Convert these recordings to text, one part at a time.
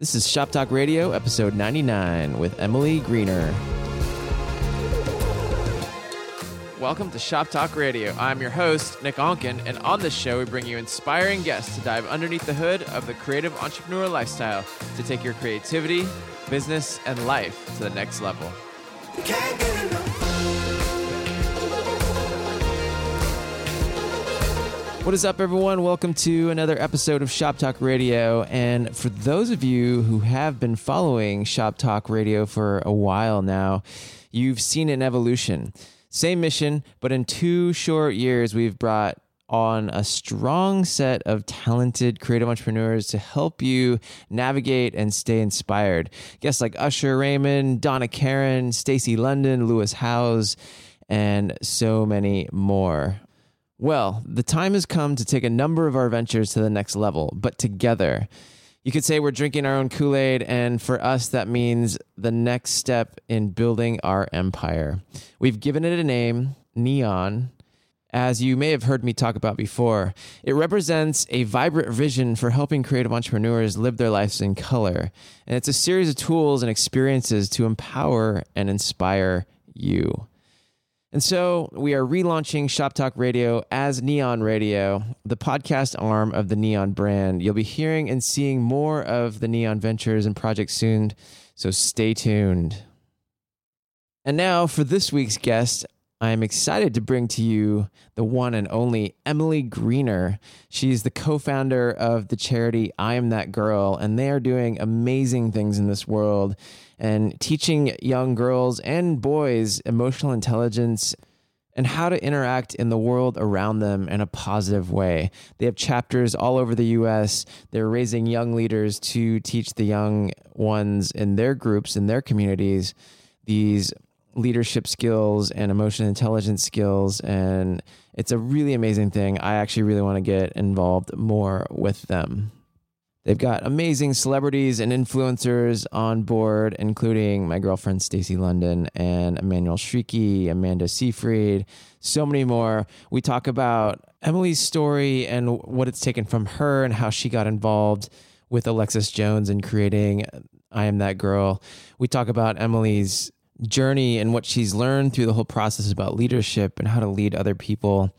This is Shop Talk Radio, episode 99, with Emily Greener. Welcome to Shop Talk Radio. I'm your host, Nick Onken, and on this show, we bring you inspiring guests to dive underneath the hood of the creative entrepreneur lifestyle to take your creativity, business, and life to the next level. What is up, everyone? Welcome to another episode of Shop Talk Radio. And for those of you who have been following Shop Talk Radio for a while now, you've seen an evolution. Same mission, but in two short years, we've brought on a strong set of talented creative entrepreneurs to help you navigate and stay inspired. Guests like Usher Raymond, Donna Karan, Stacy London, Lewis Howes, and so many more. Well, the time has come to take a number of our ventures to the next level, but together. You could say we're drinking our own Kool Aid, and for us, that means the next step in building our empire. We've given it a name, Nion. As you may have heard me talk about before, it represents a vibrant vision for helping creative entrepreneurs live their lives in color. And it's a series of tools and experiences to empower and inspire you. And so we are relaunching Shop Talk Radio as Nion Radio, the podcast arm of the Nion brand. You'll be hearing and seeing more of the Nion ventures and projects soon, so stay tuned. And now for this week's guest, I am excited to bring to you the one and only Emily Greener. She's the co founder of the charity I Am That Girl, and they are doing amazing things in this world and teaching young girls and boys emotional intelligence and how to interact in the world around them in a positive way. They have chapters all over the US. They're raising young leaders to teach the young ones in their groups, in their communities, these leadership skills and emotional intelligence skills. And it's a really amazing thing. I actually really want to get involved more with them. They've got amazing celebrities and influencers on board, including my girlfriend Stacy London and Emmanuelle Chriqui, Amanda Seyfried, so many more. We talk about Emily's story and what it's taken from her and how she got involved with Alexis Jones in creating I Am That Girl. We talk about Emily's journey and what she's learned through the whole process about leadership and how to lead other people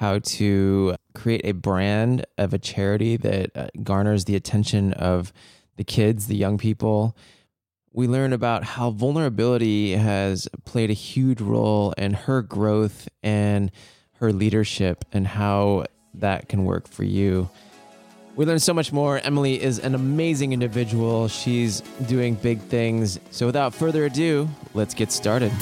how to create a brand of a charity that uh, garners the attention of the kids, the young people. We learn about how vulnerability has played a huge role in her growth and her leadership and how that can work for you. We learn so much more. Emily is an amazing individual. She's doing big things. So without further ado, let's get started.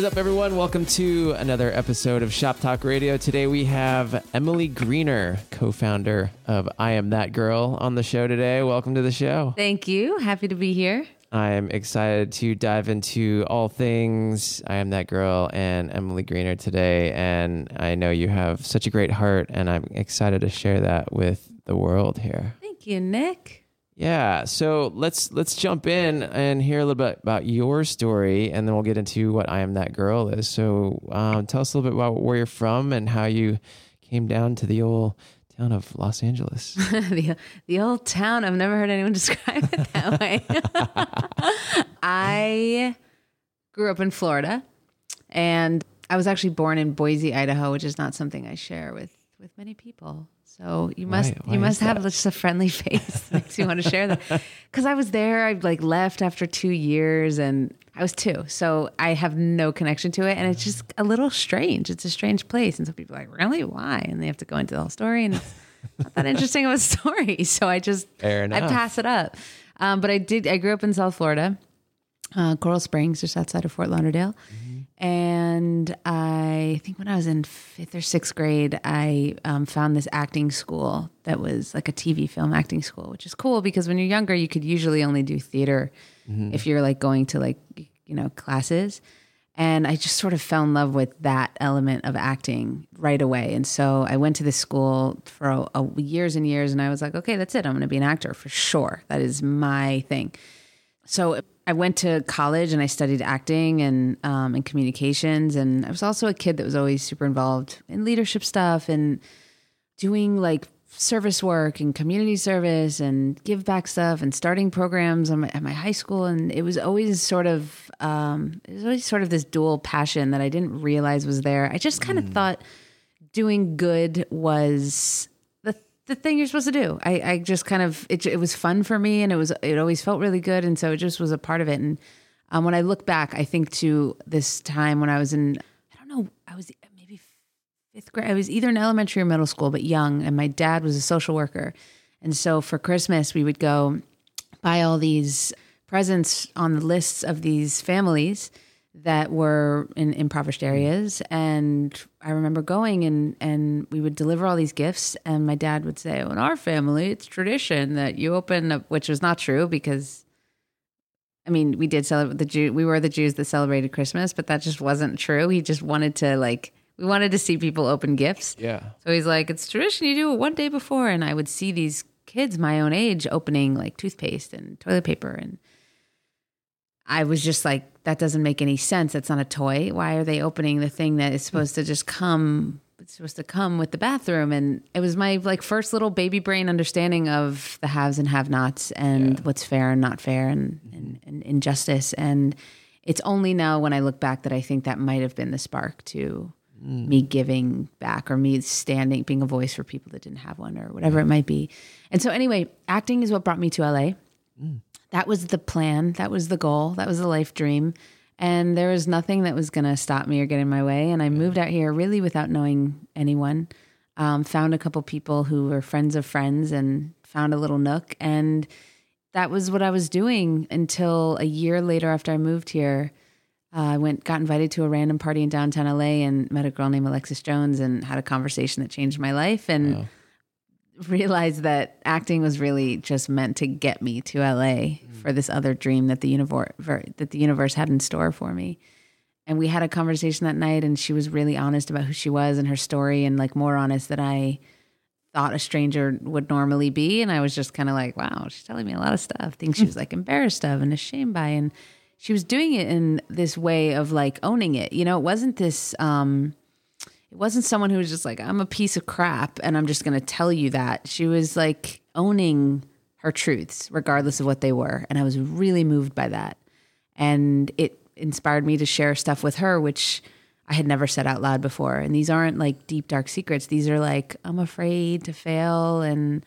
Is up, everyone? Welcome to another episode of Shop Talk Radio. Today we have Emily Greener, co founder of I Am That Girl, on the show today. Welcome to the show. Thank you. Happy to be here. I am excited to dive into all things I Am That Girl and Emily Greener today. And I know you have such a great heart, and I'm excited to share that with the world here. Thank you, Nick. Yeah, so let's let's jump in and hear a little bit about your story, and then we'll get into what I am that girl is. So, um, tell us a little bit about where you're from and how you came down to the old town of Los Angeles. the the old town. I've never heard anyone describe it that way. I grew up in Florida, and I was actually born in Boise, Idaho, which is not something I share with with many people. So you must you must have that? just a friendly face makes you want to share that. Because I was there, I like left after two years, and I was two, so I have no connection to it, and it's just a little strange. It's a strange place, and so people are like, "Really? Why?" And they have to go into the whole story, and it's not that interesting of a story. So I just I pass it up. Um, but I did. I grew up in South Florida, uh, Coral Springs, just outside of Fort Lauderdale. And I think when I was in fifth or sixth grade, I um, found this acting school that was like a TV film acting school, which is cool because when you're younger, you could usually only do theater if you're like going to like, you know, classes. And I just sort of fell in love with that element of acting right away. And so I went to this school for a, a years and years, and I was like, okay, that's it. I'm going to be an actor for sure. That is my thing. So I went to college and I studied acting and um, and communications, and I was also a kid that was always super involved in leadership stuff and doing like service work and community service and give back stuff and starting programs my, at my high school and it was always sort of um, it was always sort of this dual passion that I didn't realize was there. I just kind of mm. thought doing good was the thing you're supposed to do. I, I just kind of it, it was fun for me and it was it always felt really good and so it just was a part of it. And um, when I look back, I think to this time when I was in I don't know I was maybe fifth grade. I was either in elementary or middle school, but young. And my dad was a social worker. And so for Christmas, we would go buy all these presents on the lists of these families that were in impoverished hmm. areas. And I remember going and, and we would deliver all these gifts. And my dad would say, well, in our family, it's tradition that you open up, which was not true because I mean, we did celebrate the Jew. We were the Jews that celebrated Christmas, but that just wasn't true. He just wanted to like we wanted to see people open gifts. Yeah. So he's like, it's tradition you do it one day before. And I would see these kids my own age opening like toothpaste and toilet paper. And I was just like, that doesn't make any sense. That's not a toy. Why are they opening the thing that is supposed to just come? It's supposed to come with the bathroom. And it was my like first little baby brain understanding of the haves and have nots and yeah. what's fair and not fair and, and, and injustice. And it's only now when I look back that I think that might have been the spark to mm. me giving back or me standing, being a voice for people that didn't have one or whatever yeah. it might be. And so, anyway, acting is what brought me to LA. Mm. That was the plan. That was the goal. That was the life dream. And there was nothing that was going to stop me or get in my way. And I moved out here really without knowing anyone. Um, found a couple people who were friends of friends and found a little nook. And that was what I was doing until a year later after I moved here. Uh, I went, got invited to a random party in downtown LA and met a girl named Alexis Jones and had a conversation that changed my life and wow. Realized that acting was really just meant to get me to LA mm. for this other dream that the universe that the universe had in store for me. And we had a conversation that night, and she was really honest about who she was and her story, and like more honest than I thought a stranger would normally be. And I was just kind of like, wow, she's telling me a lot of stuff, things she was like embarrassed of and ashamed by, and she was doing it in this way of like owning it. You know, it wasn't this um it wasn't someone who was just like I'm a piece of crap and I'm just going to tell you that. She was like owning her truths regardless of what they were, and I was really moved by that. And it inspired me to share stuff with her which I had never said out loud before. And these aren't like deep dark secrets. These are like I'm afraid to fail and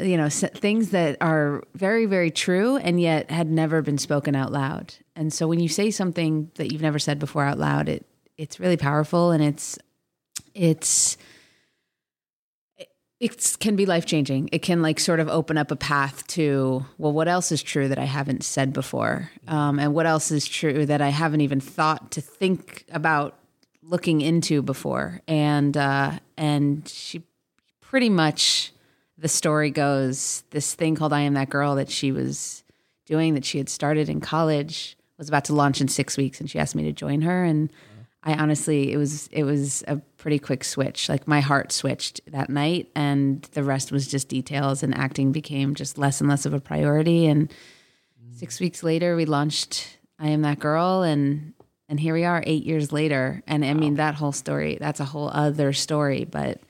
you know things that are very very true and yet had never been spoken out loud and so when you say something that you've never said before out loud it it's really powerful and it's it's it can be life changing. It can like sort of open up a path to well, what else is true that I haven't said before, um, and what else is true that I haven't even thought to think about looking into before. And uh, and she pretty much the story goes, this thing called I Am That Girl that she was doing that she had started in college was about to launch in six weeks and she asked me to join her and I honestly it was it was a pretty quick switch. Like my heart switched that night and the rest was just details and acting became just less and less of a priority and six weeks later we launched I Am That Girl and and here we are eight years later. And I mean that whole story, that's a whole other story. But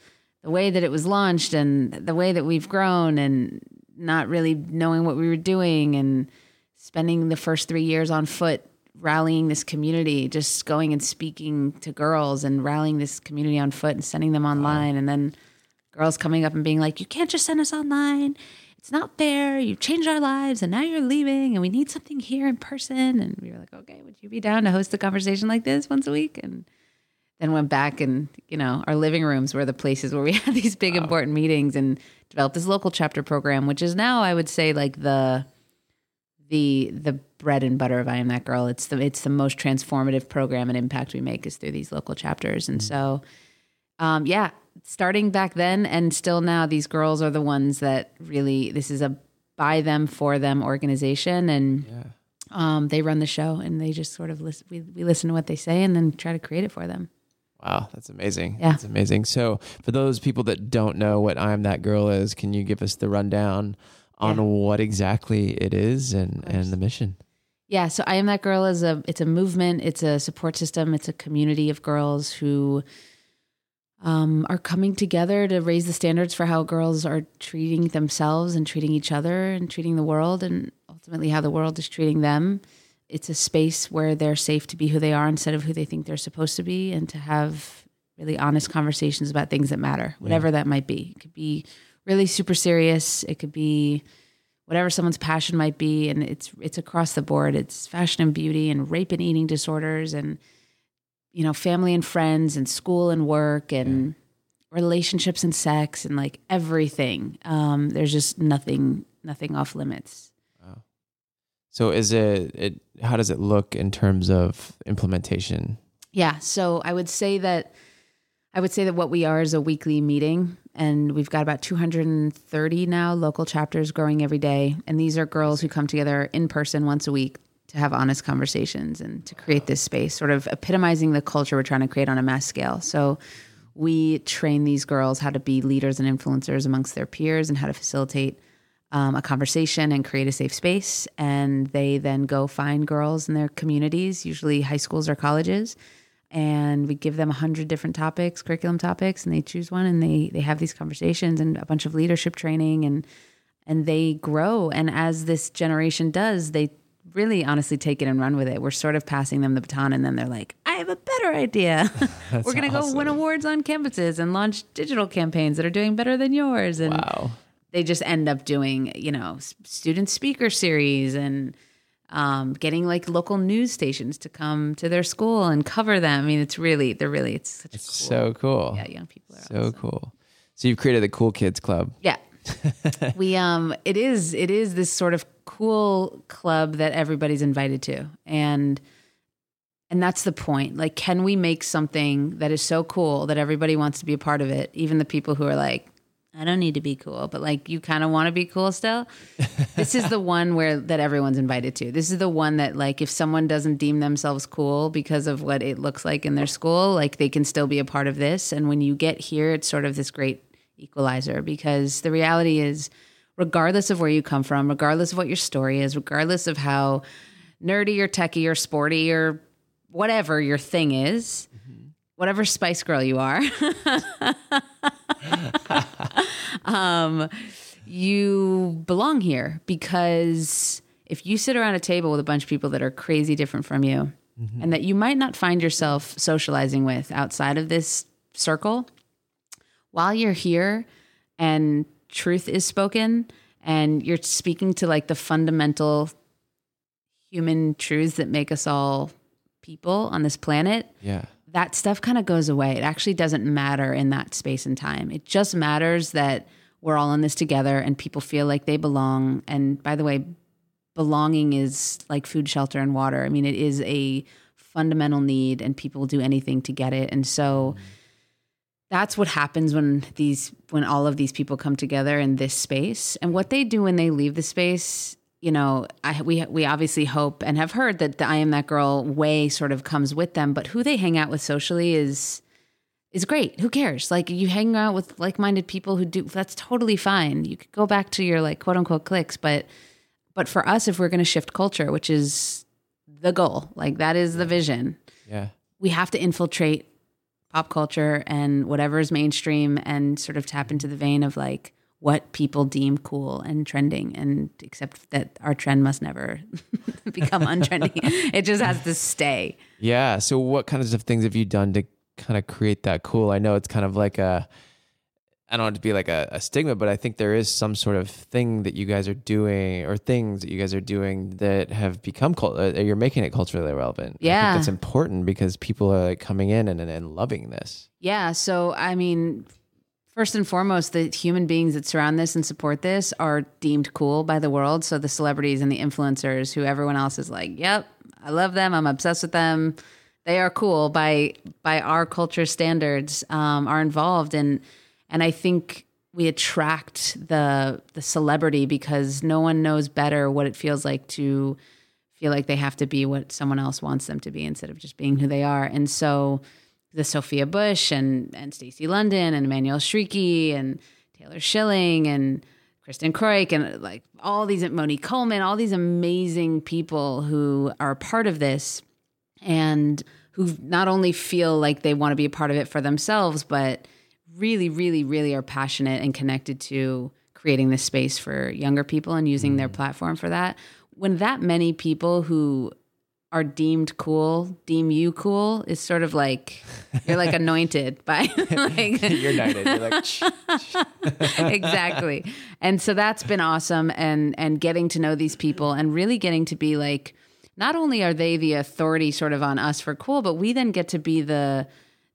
the way that it was launched and the way that we've grown and not really knowing what we were doing and spending the first three years on foot rallying this community, just going and speaking to girls and rallying this community on foot and sending them online. Wow. And then girls coming up and being like, you can't just send us online. It's not fair. You've changed our lives and now you're leaving and we need something here in person. And we were like, okay, would you be down to host a conversation like this once a week? And then went back and you know our living rooms were the places where we had these big wow. important meetings and developed this local chapter program which is now i would say like the the the bread and butter of i am that girl it's the it's the most transformative program and impact we make is through these local chapters and mm-hmm. so um, yeah starting back then and still now these girls are the ones that really this is a by them for them organization and yeah. um, they run the show and they just sort of listen we, we listen to what they say and then try to create it for them Wow, that's amazing. Yeah. That's amazing. So, for those people that don't know what I'm That Girl is, can you give us the rundown on yeah. what exactly it is and, and the mission? Yeah, so I Am That Girl is a it's a movement, it's a support system, it's a community of girls who um, are coming together to raise the standards for how girls are treating themselves and treating each other and treating the world and ultimately how the world is treating them. It's a space where they're safe to be who they are instead of who they think they're supposed to be and to have really honest conversations about things that matter, whatever that might be. It could be really super serious, it could be whatever someone's passion might be and it's it's across the board. It's fashion and beauty and rape and eating disorders and you know, family and friends and school and work and relationships and sex and like everything. Um, there's just nothing nothing off limits. So is it, it how does it look in terms of implementation? Yeah. So I would say that I would say that what we are is a weekly meeting, and we've got about 230 now local chapters growing every day. And these are girls who come together in person once a week to have honest conversations and to create this space, sort of epitomizing the culture we're trying to create on a mass scale. So we train these girls how to be leaders and influencers amongst their peers and how to facilitate um, a conversation and create a safe space. And they then go find girls in their communities, usually high schools or colleges. And we give them a hundred different topics, curriculum topics, and they choose one and they they have these conversations and a bunch of leadership training and and they grow. And as this generation does, they really honestly take it and run with it. We're sort of passing them the baton and then they're like, I have a better idea. We're going to go win awards on campuses and launch digital campaigns that are doing better than yours. And Wow. they just end up doing, you know, student speaker series and um, getting like local news stations to come to their school and cover them. I mean, it's really, they're really, it's such a cool, So cool. yeah, young people are So awesome. cool. So you've created the Cool Kids Club. Yeah. we um it is it is this sort of cool club that everybody's invited to. And and that's the point. Like can we make something that is so cool that everybody wants to be a part of it, even the people who are like I don't need to be cool, but like you kind of want to be cool still. this is the one where that everyone's invited to. This is the one that like if someone doesn't deem themselves cool because of what it looks like in their school, like they can still be a part of this. And when you get here, it's sort of this great equalizer because the reality is regardless of where you come from, regardless of what your story is, regardless of how nerdy or techie or sporty or whatever your thing is, mm-hmm. whatever Spice Girl you are, um, you belong here because if you sit around a table with a bunch of people that are crazy different from you and that you might not find yourself socializing with outside of this circle, while you're here and truth is spoken and you're speaking to like the fundamental human truths that make us all people on this planet, Yeah. That stuff kind of goes away. It actually doesn't matter in that space and time. It just matters that we're all in this together and people feel like they belong. And by the way, belonging is like food, shelter, and water. I mean, it is a fundamental need and people do anything to get it. And so that's what happens when these when all of these people come together in this space. And what they do when they leave the space you know, I, we we obviously hope and have heard that the I am that girl way sort of comes with them, but who they hang out with socially is is great. Who cares? Like you hang out with like-minded people who do that's totally fine. You could go back to your like quote unquote clicks, but but for us if we're going to shift culture, which is the goal, like that is the vision, Yeah. we have to infiltrate pop culture and whatever is mainstream and sort of tap into the vein of like what people deem cool and trending and except that our trend must never become untrending it just has to stay Yeah. So what kinds of things have you done to kind of create that cool? I know it's kind of like a I don't want it to be like a, a stigma, but I think there is some sort of thing that you guys are doing or things that you guys are doing that have become cult. Uh, you're making it culturally relevant. I Yeah. think that's important because people are like coming in and, and loving this. yeah so i mean first and foremost the human beings that surround this and support this are deemed cool by the world. So the celebrities and the influencers who everyone else is like yep i love them. I'm obsessed with them. They are cool by by our culture standards um, are involved. And and i think we attract the the celebrity because no one knows better what it feels like to feel like they have to be what someone else wants them to be instead of just being who they are. And so the Sophia Bush and and Stacy London and Emmanuelle Chriqui and Taylor Schilling and Kristin Kreuk and like all these Moni Coleman, all these amazing people who are a part of this and who not only feel like they want to be a part of it for themselves, but really, really, really are passionate and connected to creating this space for younger people and using their mm. platform for that. When that many people who are deemed cool deem you cool is sort of like you're like anointed by like You're knighted. You're like, exactly. And so that's been awesome and and getting to know these people and really getting to be like not only are they the authority sort of on us for cool, but we then get to be the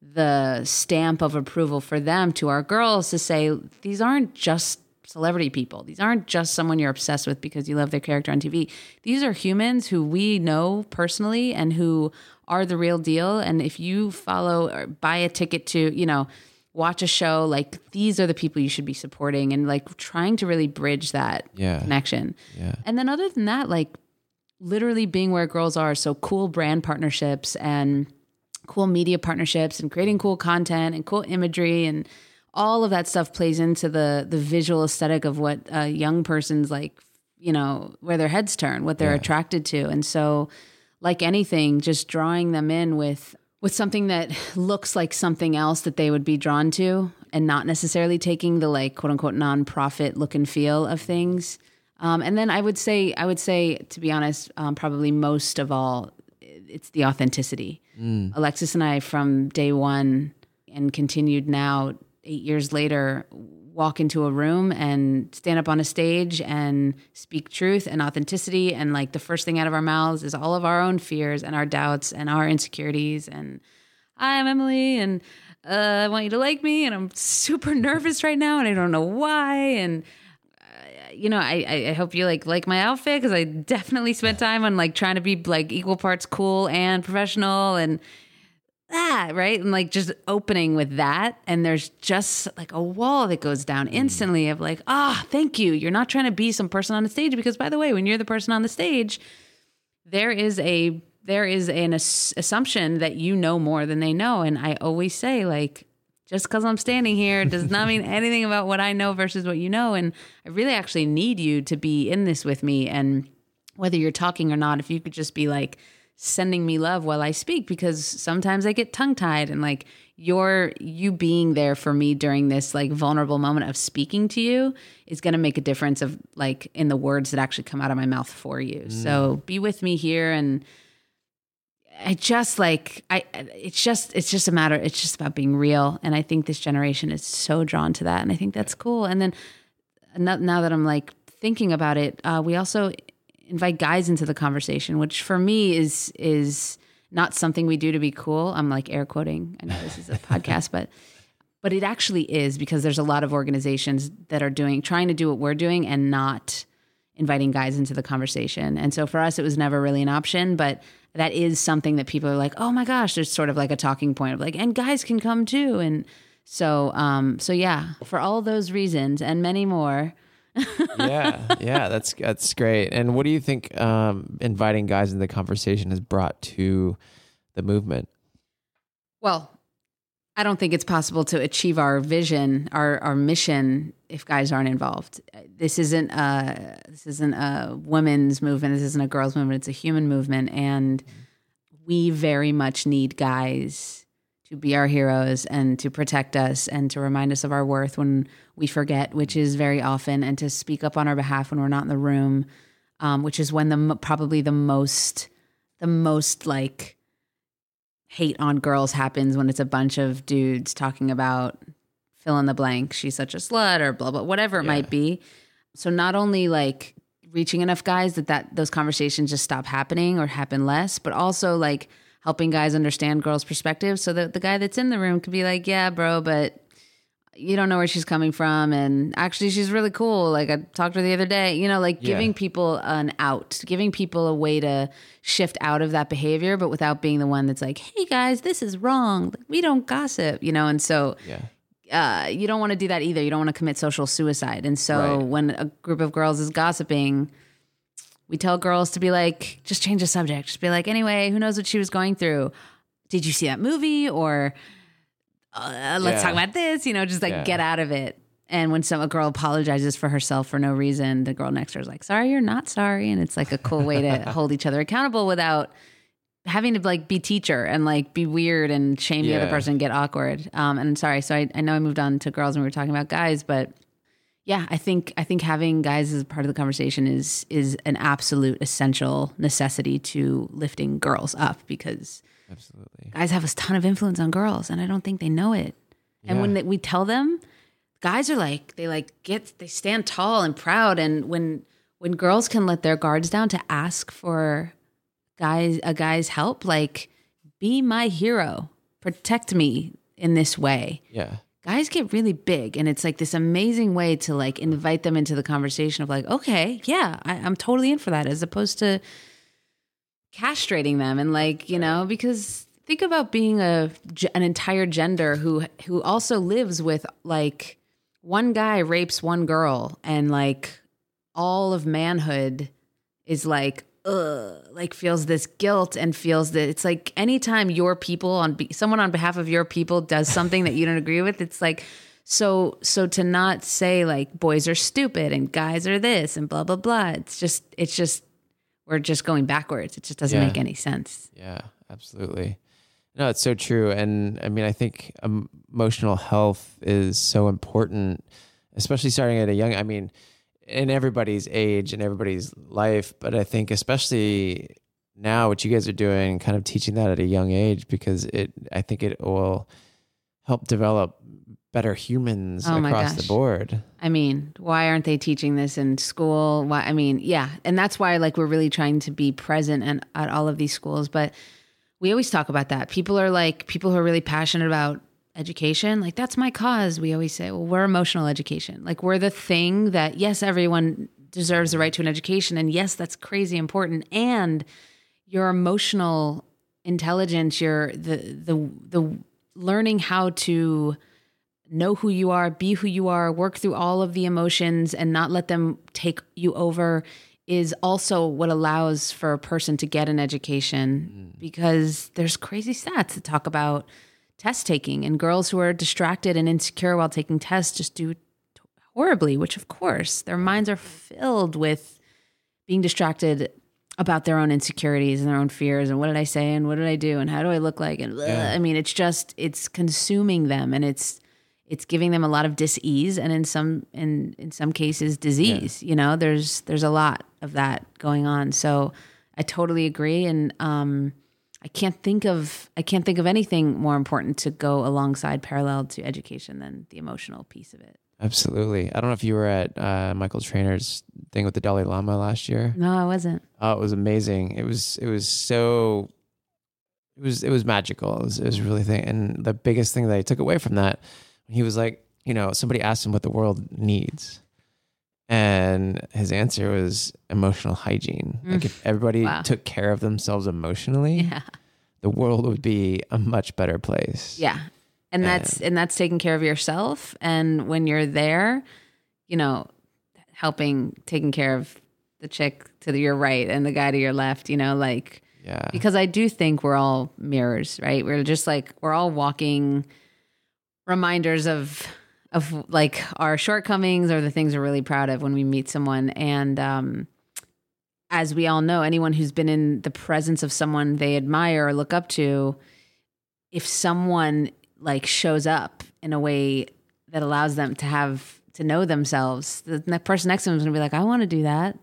the stamp of approval for them to our girls to say these aren't just celebrity people. These aren't just someone you're obsessed with because you love their character on TV. These are humans who we know personally and who are the real deal. And if you follow or buy a ticket to, you know, watch a show, like these are the people you should be supporting and like trying to really bridge that Yeah. connection. Yeah. And then other than that, like literally being where girls are. So cool brand partnerships and cool media partnerships and creating cool content and cool imagery and all of that stuff plays into the the visual aesthetic of what a young person's like, you know, where their heads turn, what they're Yeah. attracted to. And so like anything, just drawing them in with with something that looks like something else that they would be drawn to and not necessarily taking the like quote unquote nonprofit look and feel of things. Um, and then I would say, I would say, to be honest, um, probably most of all, it's the authenticity. Alexis and I, from day one and continued now, eight years later, walk into a room and stand up on a stage and speak truth and authenticity. And like the first thing out of our mouths is all of our own fears and our doubts and our insecurities. And I'm Emily, and uh, I want you to like me, and I'm super nervous right now, and I don't know why. And you know, I, I I hope you like like my outfit because I definitely spent time on like trying to be like equal parts cool and professional and that right? And like just opening with that. And there's just like a wall that goes down instantly of like ah thank you. You're not trying to be some person on the stage. Because by the way when you're the person on the stage there is a there is an ass- assumption that you know more than they know. And i always say like just because i'm standing here does not mean anything about what i know versus what you know. And i really actually need you to be in this with me. And whether you're talking or not if you could just be like sending me love while i speak because sometimes i get tongue tied and like your you being there for me during this like vulnerable moment of speaking to you is going to make a difference of like in the words that actually come out of my mouth for you. So be with me here and I just like I it's just it's just a matter it's just about being real. And I think this generation is so drawn to that and I think that's cool. And then now now that I'm like thinking about it uh, we also invite guys into the conversation which for me is is not something we do to be cool I'm like air quoting I know this is a podcast but but it actually is because there's a lot of organizations that are doing trying to do what we're doing and not inviting guys into the conversation. And so for us, it was never really an option, but that is something that people are like, oh my gosh, there's sort of like a talking point of like, and guys can come too. And so, um, so yeah, for all those reasons and many more, yeah, yeah, that's that's great. And what do you think um, inviting guys into the conversation has brought to the movement? well, I don't think it's possible to achieve our vision, our our mission, if guys aren't involved. This isn't a this isn't a women's movement. This isn't a girls' movement. It's a human movement, and we very much need guys to be our heroes and to protect us and to remind us of our worth when we forget, which is very often, and to speak up on our behalf when we're not in the room, um, which is when the probably the most the most like hate on girls happens when it's a bunch of dudes talking about fill in the blank she's such a slut or blah blah whatever it Yeah. might be so not only like reaching enough guys that that those conversations just stop happening or happen less but also like helping guys understand girls perspectives so that the guy that's in the room could be like yeah bro but you don't know where she's coming from. And actually she's really cool. Like i talked to her the other day you know like Yeah. giving people an out giving people a way to shift out of that behavior but without being the one that's like hey guys this is wrong. We don't gossip you know? And so Yeah, uh, you don't want to do that either. You don't want to commit social suicide. And so Right. when a group of girls is gossiping we tell girls to be like just change the subject just be like anyway who knows what she was going through did you see that movie or uh, let's Yeah. talk about this you know just like Yeah. get out of it and when some a girl apologizes for herself for no reason the girl next to her is like sorry you're not sorry and it's like a cool way to hold each other accountable without having to like be teacher and like be weird and shame the other person and get awkward. Um, and sorry, so I, I know I moved on to girls and we were talking about guys, but yeah, I think I think having guys as part of the conversation is is an absolute essential necessity to lifting girls up because Absolutely. guys have a ton of influence on girls and I don't think they know it. And when they, we tell them, guys are like they like get they stand tall and proud and when when girls can let their guards down to ask for guys a guy's help like be my hero protect me in this way Yeah. Guys get really big and it's like this amazing way to like invite them into the conversation of like okay yeah I, i'm totally in for that as opposed to castrating them and like you know because think about being a an entire gender who who also lives with like one guy rapes one girl and like all of manhood is like ugh, like feels this guilt and feels that it's like anytime your people on be- someone on behalf of your people does something that you don't agree with it's like so so to not say like boys are stupid and guys are this and blah blah blah it's just it's just we're just going backwards it just doesn't Yeah. make any sense Yeah, absolutely. No, it's so true. And I mean, I think emotional health is so important, especially starting at a young, I mean, in everybody's age and everybody's life. But I think, especially now, what you guys are doing, kind of teaching that at a young age, because it, I think it will help develop better humans Oh across the board. I mean, why aren't they teaching this in school? Why? I mean, yeah, and that's why like we're really trying to be present and at all of these schools. But we always talk about that. People are like people who are really passionate about education. Like that's my cause. We always say, well, we're emotional education. Like we're the thing that yes, everyone deserves the right to an education, and yes, that's crazy important. And your emotional intelligence, your the the the learning how to know who you are, be who you are, work through all of the emotions and not let them take you over is also what allows for a person to get an education mm. because there's crazy stats that talk about test taking and girls who are distracted and insecure while taking tests just do horribly, which of course their minds are filled with being distracted about their own insecurities and their own fears and what did I say and what did I do and how do I look like? And blah. I mean it's just it's consuming them and it's it's giving them a lot of dis-ease and in some in in some cases disease you know? There's there's a lot of that going on. So I totally agree and um I can't think of I can't think of anything more important to go alongside parallel to education than the emotional piece of it. Absolutely. I don't know if you were at uh, Michael Trainer's thing with the Dalai Lama last year. No, I wasn't. Oh, it was amazing. It was it was so it was it was magical. It was it was really thing. And the biggest thing that I took away from that, he was like, you know, somebody asked him what the world needs. And his answer was emotional hygiene. Like if mm. everybody Wow. took care of themselves emotionally, Yeah. the world would be a much better place. Yeah. And that's and that's taking care of yourself and when you're there, you know, helping taking care of the chick to your right and the guy to your left, you know, like Yeah. because I do think we're all mirrors, right? We're just like we're all walking reminders of of like our shortcomings or the things we're really proud of when we meet someone and um as we all know anyone who's been in the presence of someone they admire or look up to if someone like shows up in a way that allows them to have to know themselves the person next to them is to be like I want to do that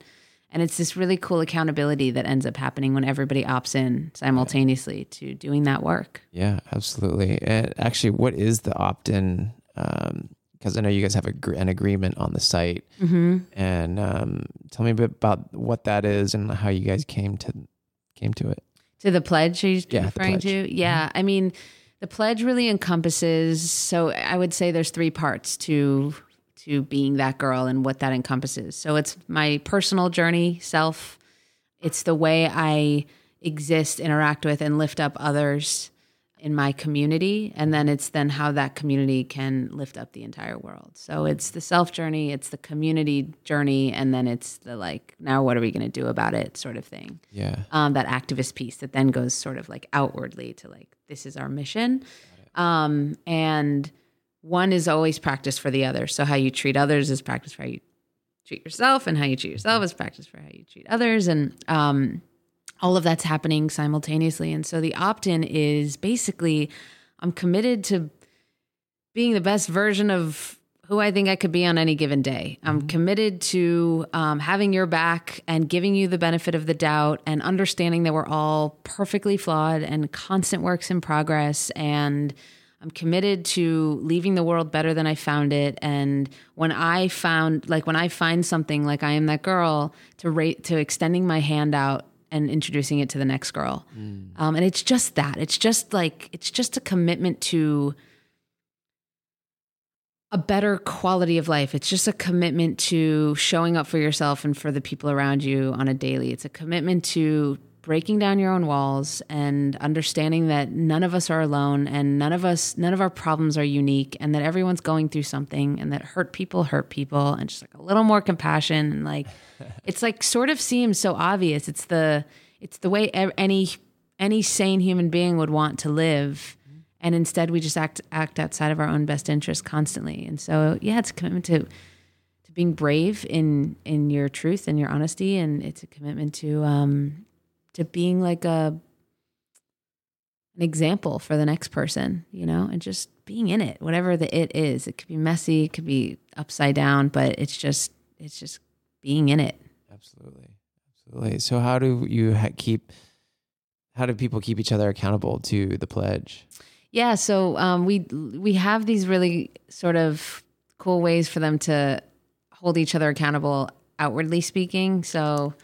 and it's this really cool accountability that ends up happening when everybody opts in simultaneously to doing that work. Yeah, absolutely. And actually, what is the opt-in? Because I know you guys have a, an agreement on the site, Mm-hmm. and um, tell me a bit about what that is and how you guys came to came to it. To the pledge you're Yeah, referring. Mm-hmm. to? Yeah. I mean, the pledge really encompasses so I would say there's three parts to to being that girl and what that encompasses. So it's my personal journey, self. It's the way I exist, interact with and lift up others in my community and then it's then how that community can lift up the entire world. So it's the self journey, it's the community journey and then it's the like now what are we going to do about it sort of thing. Yeah, um, that activist piece that then goes sort of like outwardly to like this is our mission. Um, and one is always practice for the other. So how you treat others is practice for how you treat yourself and how you treat yourself is practice for how you treat others. And um, all of that's happening simultaneously. And so the opt in is basically I'm committed to being the best version of who I think I could be on any given day. I'm mm-hmm. committed to um, having your back and giving you the benefit of the doubt and understanding that we're all perfectly flawed and constant works in progress. And I'm committed to leaving the world better than I found it. And when I found, like, when I find something like I am that girl, to rate, to extending my hand out and introducing it to the next girl. Mm. Um, and it's just that. It's just like, it's just a commitment to a better quality of life. It's just a commitment to showing up for yourself and for the people around you on a daily. It's a commitment to breaking down your own walls and understanding that none of us are alone and none of us none of our problems are unique and that everyone's going through something and that hurt people hurt people and just like a little more compassion and like it's like sort of seems so obvious. It's the it's the way any any sane human being would want to live. And instead we just act act outside of our own best interest constantly. And so yeah it's a commitment to to being brave in in your truth and your honesty. And it's a commitment to um to being like a an example for the next person, you know, and just being in it, whatever the it is. It could be messy, it could be upside down, but it's just it's just being in it. Absolutely, absolutely. So how do you ha- keep? How do people keep each other accountable to the pledge? Yeah, so um, we we have these really sort of cool ways for them to hold each other accountable outwardly speaking. So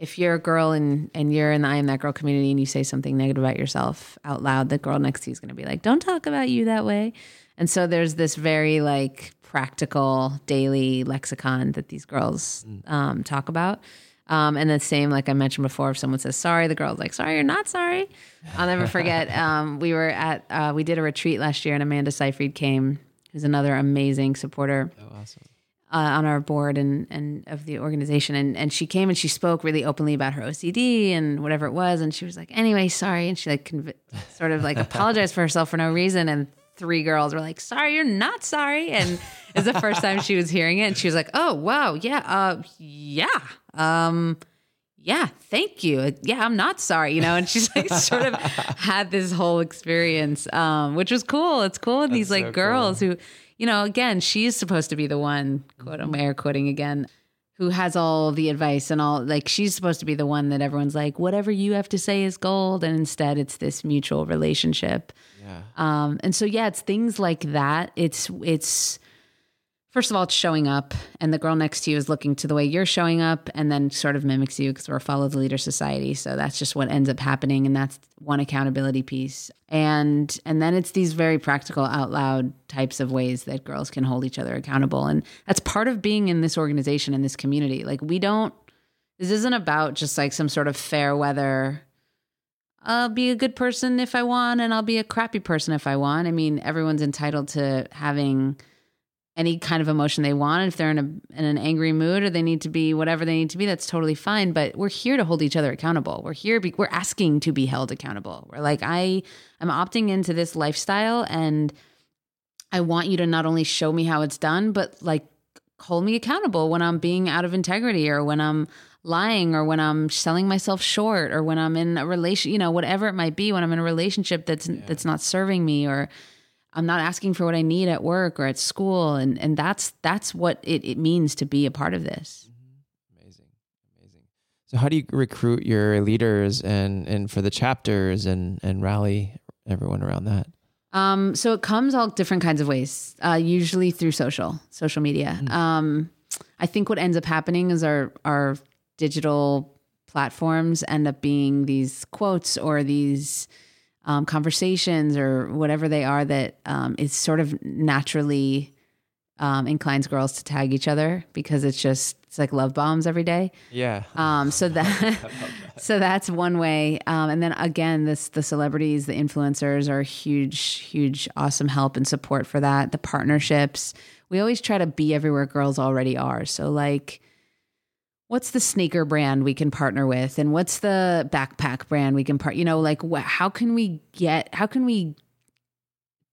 if you're a girl and and you're in the I am that girl community and you say something negative about yourself out loud, the girl next to you is going to be like, "Don't talk about you that way." And so there's this very like practical daily lexicon that these girls mm. um, talk about. Um, and the same, like I mentioned before, if someone says sorry, the girl's like, sorry, you're not sorry. I'll never forget. Um, we were at, uh, we did a retreat last year and Amanda Seyfried came, who's another amazing supporter. Oh, awesome uh, on our board and and of the organization and and she came and she spoke really openly about her OCD and whatever it was and she was like anyway sorry and she like conv- sort of like apologized for herself for no reason and three girls were like sorry you're not sorry and it's the first time she was hearing it and she was like oh wow yeah uh yeah um yeah, thank you. Yeah, I'm not sorry, you know. And she's like sort of had this whole experience, um, which was cool. It's cool. And these like so girls cool. who, you know, again, she's supposed to be the one, quote, I'm air quoting again, who has all the advice and all, like, she's supposed to be the one that everyone's like, whatever you have to say is gold. And instead, it's this mutual relationship. Yeah. Um, and so, yeah, it's things like that. It's, it's, first of all, it's showing up, and the girl next to you is looking to the way you're showing up, and then sort of mimics you because we're a follow the leader society. So that's just what ends up happening, and that's one accountability piece. And and then it's these very practical, out loud types of ways that girls can hold each other accountable, and that's part of being in this organization in this community. Like we don't. This isn't about just like some sort of fair weather. I'll be a good person if I want, and I'll be a crappy person if I want. I mean, everyone's entitled to having any kind of emotion they want. If they're in, a, in an angry mood or they need to be whatever they need to be, that's totally fine. But we're here to hold each other accountable. We're here, be, we're asking to be held accountable. We're like, I, I'm opting into this lifestyle and I want you to not only show me how it's done, but like hold me accountable when I'm being out of integrity or when I'm lying or when I'm selling myself short or when I'm in a relation, you know, whatever it might be, when I'm in a relationship that's, yeah. that's not serving me or, I'm not asking for what I need at work or at school, and and that's that's what it, it means to be a part of this. Mm-hmm. Amazing, amazing. So, how do you recruit your leaders and and for the chapters and and rally everyone around that? Um, so it comes all different kinds of ways. Uh, usually through social social media. Mm-hmm. Um, I think what ends up happening is our our digital platforms end up being these quotes or these um, conversations or whatever they are that um, is sort of naturally um, inclines girls to tag each other because it's just it's like love bombs every day. Yeah. Um. So that, that. so that's one way. Um. And then again, this the celebrities, the influencers are huge, huge, awesome help and support for that. The partnerships. We always try to be everywhere girls already are. So like what's the sneaker brand we can partner with and what's the backpack brand we can part you know like how can we get how can we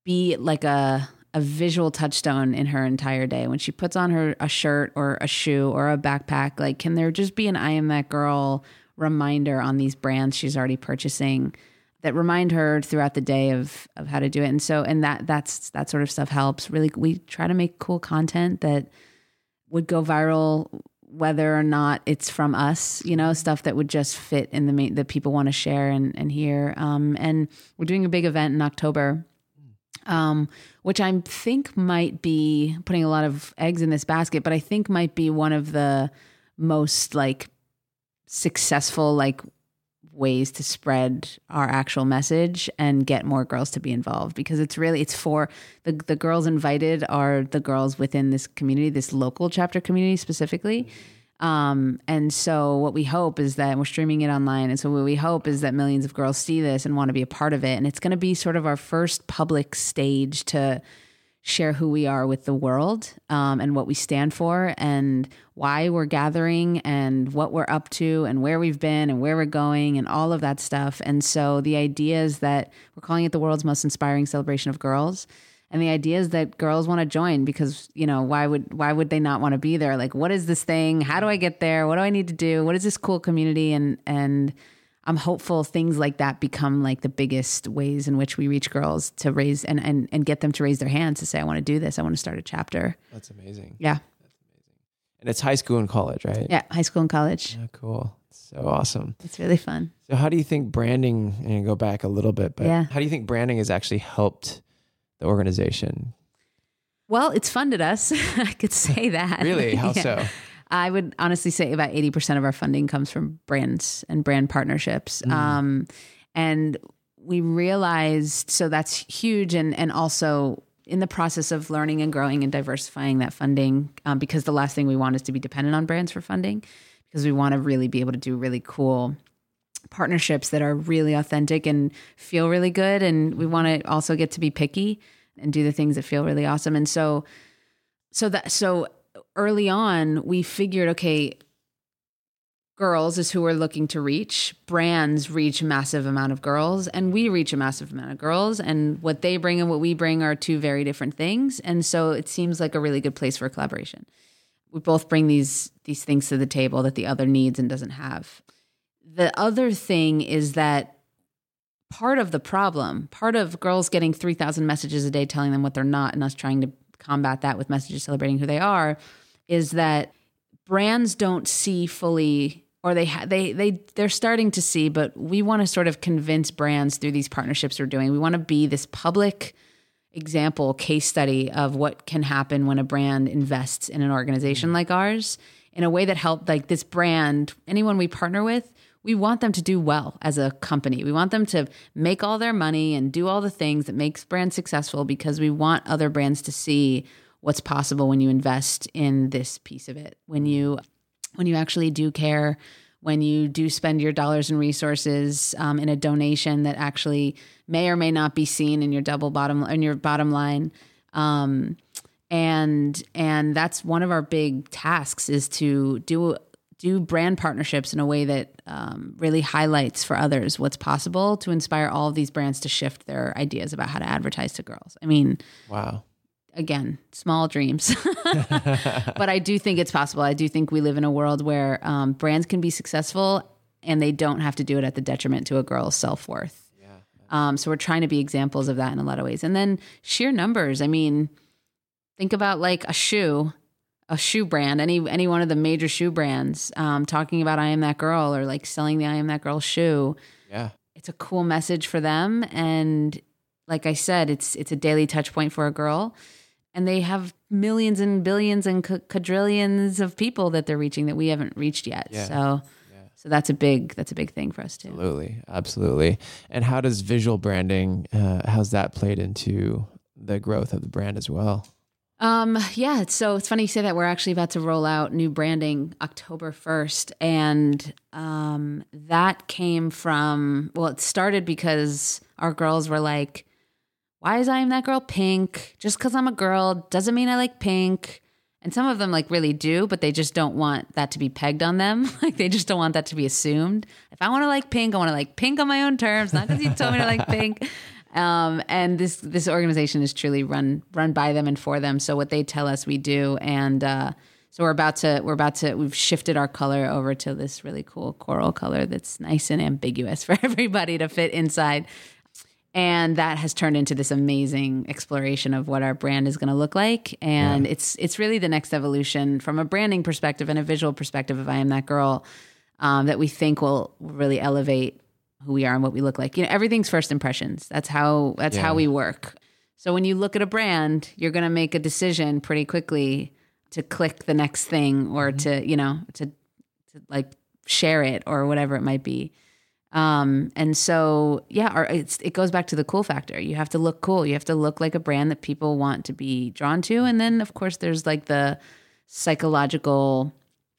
be like a a visual touchstone in her entire day when she puts on her a shirt or a shoe or a backpack like can there just be an i am that girl reminder on these brands she's already purchasing that remind her throughout the day of of how to do it. And so and that that's that sort of stuff helps. Really we try to make cool content that would go viral whether or not it's from us, you know, stuff that would just fit in the main that people want to share and, and hear. Um, and we're doing a big event in October, um, which I think might be putting a lot of eggs in this basket, but I think might be one of the most like successful like ways to spread our actual message and get more girls to be involved because it's really it's for the the girls invited are the girls within this community this local chapter community specifically. Um, and so what we hope is that we're streaming it online and so what we hope is that millions of girls see this and want to be a part of it. And it's going to be sort of our first public stage to share who we are with the world um, and what we stand for. And why we're gathering and what we're up to and where we've been and where we're going and all of that stuff. And so the idea is that we're calling it the world's most inspiring celebration of girls. And the idea is that girls want to join because, you know, why would why would they not want to be there? Like, what is this thing? How do I get there? What do I need to do? What is this cool community? And and I'm hopeful things like that become like the biggest ways in which we reach girls to raise and, and, and get them to raise their hands to say, I want to do this. I want to start a chapter. That's amazing. Yeah. And it's high school and college, right? Yeah. High school and college. Yeah, cool. So awesome. It's really fun. So how do you think branding and go back a little bit, but Yeah. how do you think branding has actually helped the organization? Well, it's funded us. I could say that. Really? How Yeah. so? I would honestly say about 80% of our funding comes from brands and brand partnerships. Um, and we realized, so that's huge. And, and also in the process of learning and growing and diversifying that funding, um, because the last thing we want is to be dependent on brands for funding, because we want to really be able to do really cool partnerships that are really authentic and feel really good. And we want to also get to be picky and do the things that feel really awesome. And so, so that, so early on, we figured, okay, girls is who we're looking to reach. Brands reach a massive amount of girls, and we reach a massive amount of girls. And what they bring and what we bring are two very different things. And so it seems like a really good place for collaboration. We both bring these these things to the table that the other needs and doesn't have. The other thing is that part of the problem, part of girls getting 3,000 messages a day telling them what they're not, and us trying to combat that with messages celebrating who they are, is that brands don't see fully or they ha- they they they're starting to see but we want to sort of convince brands through these partnerships we're doing. We want to be this public example case study of what can happen when a brand invests in an organization like ours in a way that help like this brand anyone we partner with we want them to do well as a company. We want them to make all their money and do all the things that makes brands successful because we want other brands to see what's possible when you invest in this piece of it. When you when you actually do care when you do spend your dollars and resources um, in a donation that actually may or may not be seen in your double bottom in your bottom line um, and and that's one of our big tasks is to do do brand partnerships in a way that um, really highlights for others what's possible to inspire all of these brands to shift their ideas about how to advertise to girls i mean Wow. Again, small dreams. but I do think it's possible. I do think we live in a world where um, brands can be successful and they don't have to do it at the detriment to a girl's self worth. Yeah. Um, so we're trying to be examples of that in a lot of ways. And then sheer numbers. I mean, think about like a shoe, a shoe brand, any any one of the major shoe brands, um, talking about I am that girl or like selling the I am that girl shoe Yeah. it's a cool message for them and like i said it's it's a daily touch point for a girl and they have millions and billions and quadrillions of people that they're reaching that we haven't reached yet Yeah. so so that's a big that's a big thing for us too Absolutely. Absolutely. And how does visual branding, uh, how's that played into the growth of the brand as well? Um, yeah, so it's funny you say that. We're actually about to roll out new branding October 1st. And um, that came from, well, it started because our girls were like, why is I am that girl pink? Just because I'm a girl doesn't mean I like pink. And some of them like really do, but they just don't want that to be pegged on them. like they just don't want that to be assumed. If I want to like pink, I want to like pink on my own terms, not because you told me to like pink. Um, and this this organization is truly run run by them and for them. So what they tell us, we do. And uh, So we're about to we're about to we've shifted our color over to this really cool coral color that's nice and ambiguous for everybody to fit inside. And that has turned into this amazing exploration of what our brand is going to look like. And yeah. it's it's really the next evolution from a branding perspective and a visual perspective of I am that girl um, that we think will really elevate who we are and what we look like. You know, everything's first impressions. That's how that's yeah. how we work. So when you look at a brand, you're going to make a decision pretty quickly to click the next thing or mm-hmm. to, you know, to, to like share it or whatever it might be. Um, and so, yeah, our, it goes back to the cool factor. You have to look cool. You have to look like a brand that people want to be drawn to. And then, of course, there's like the psychological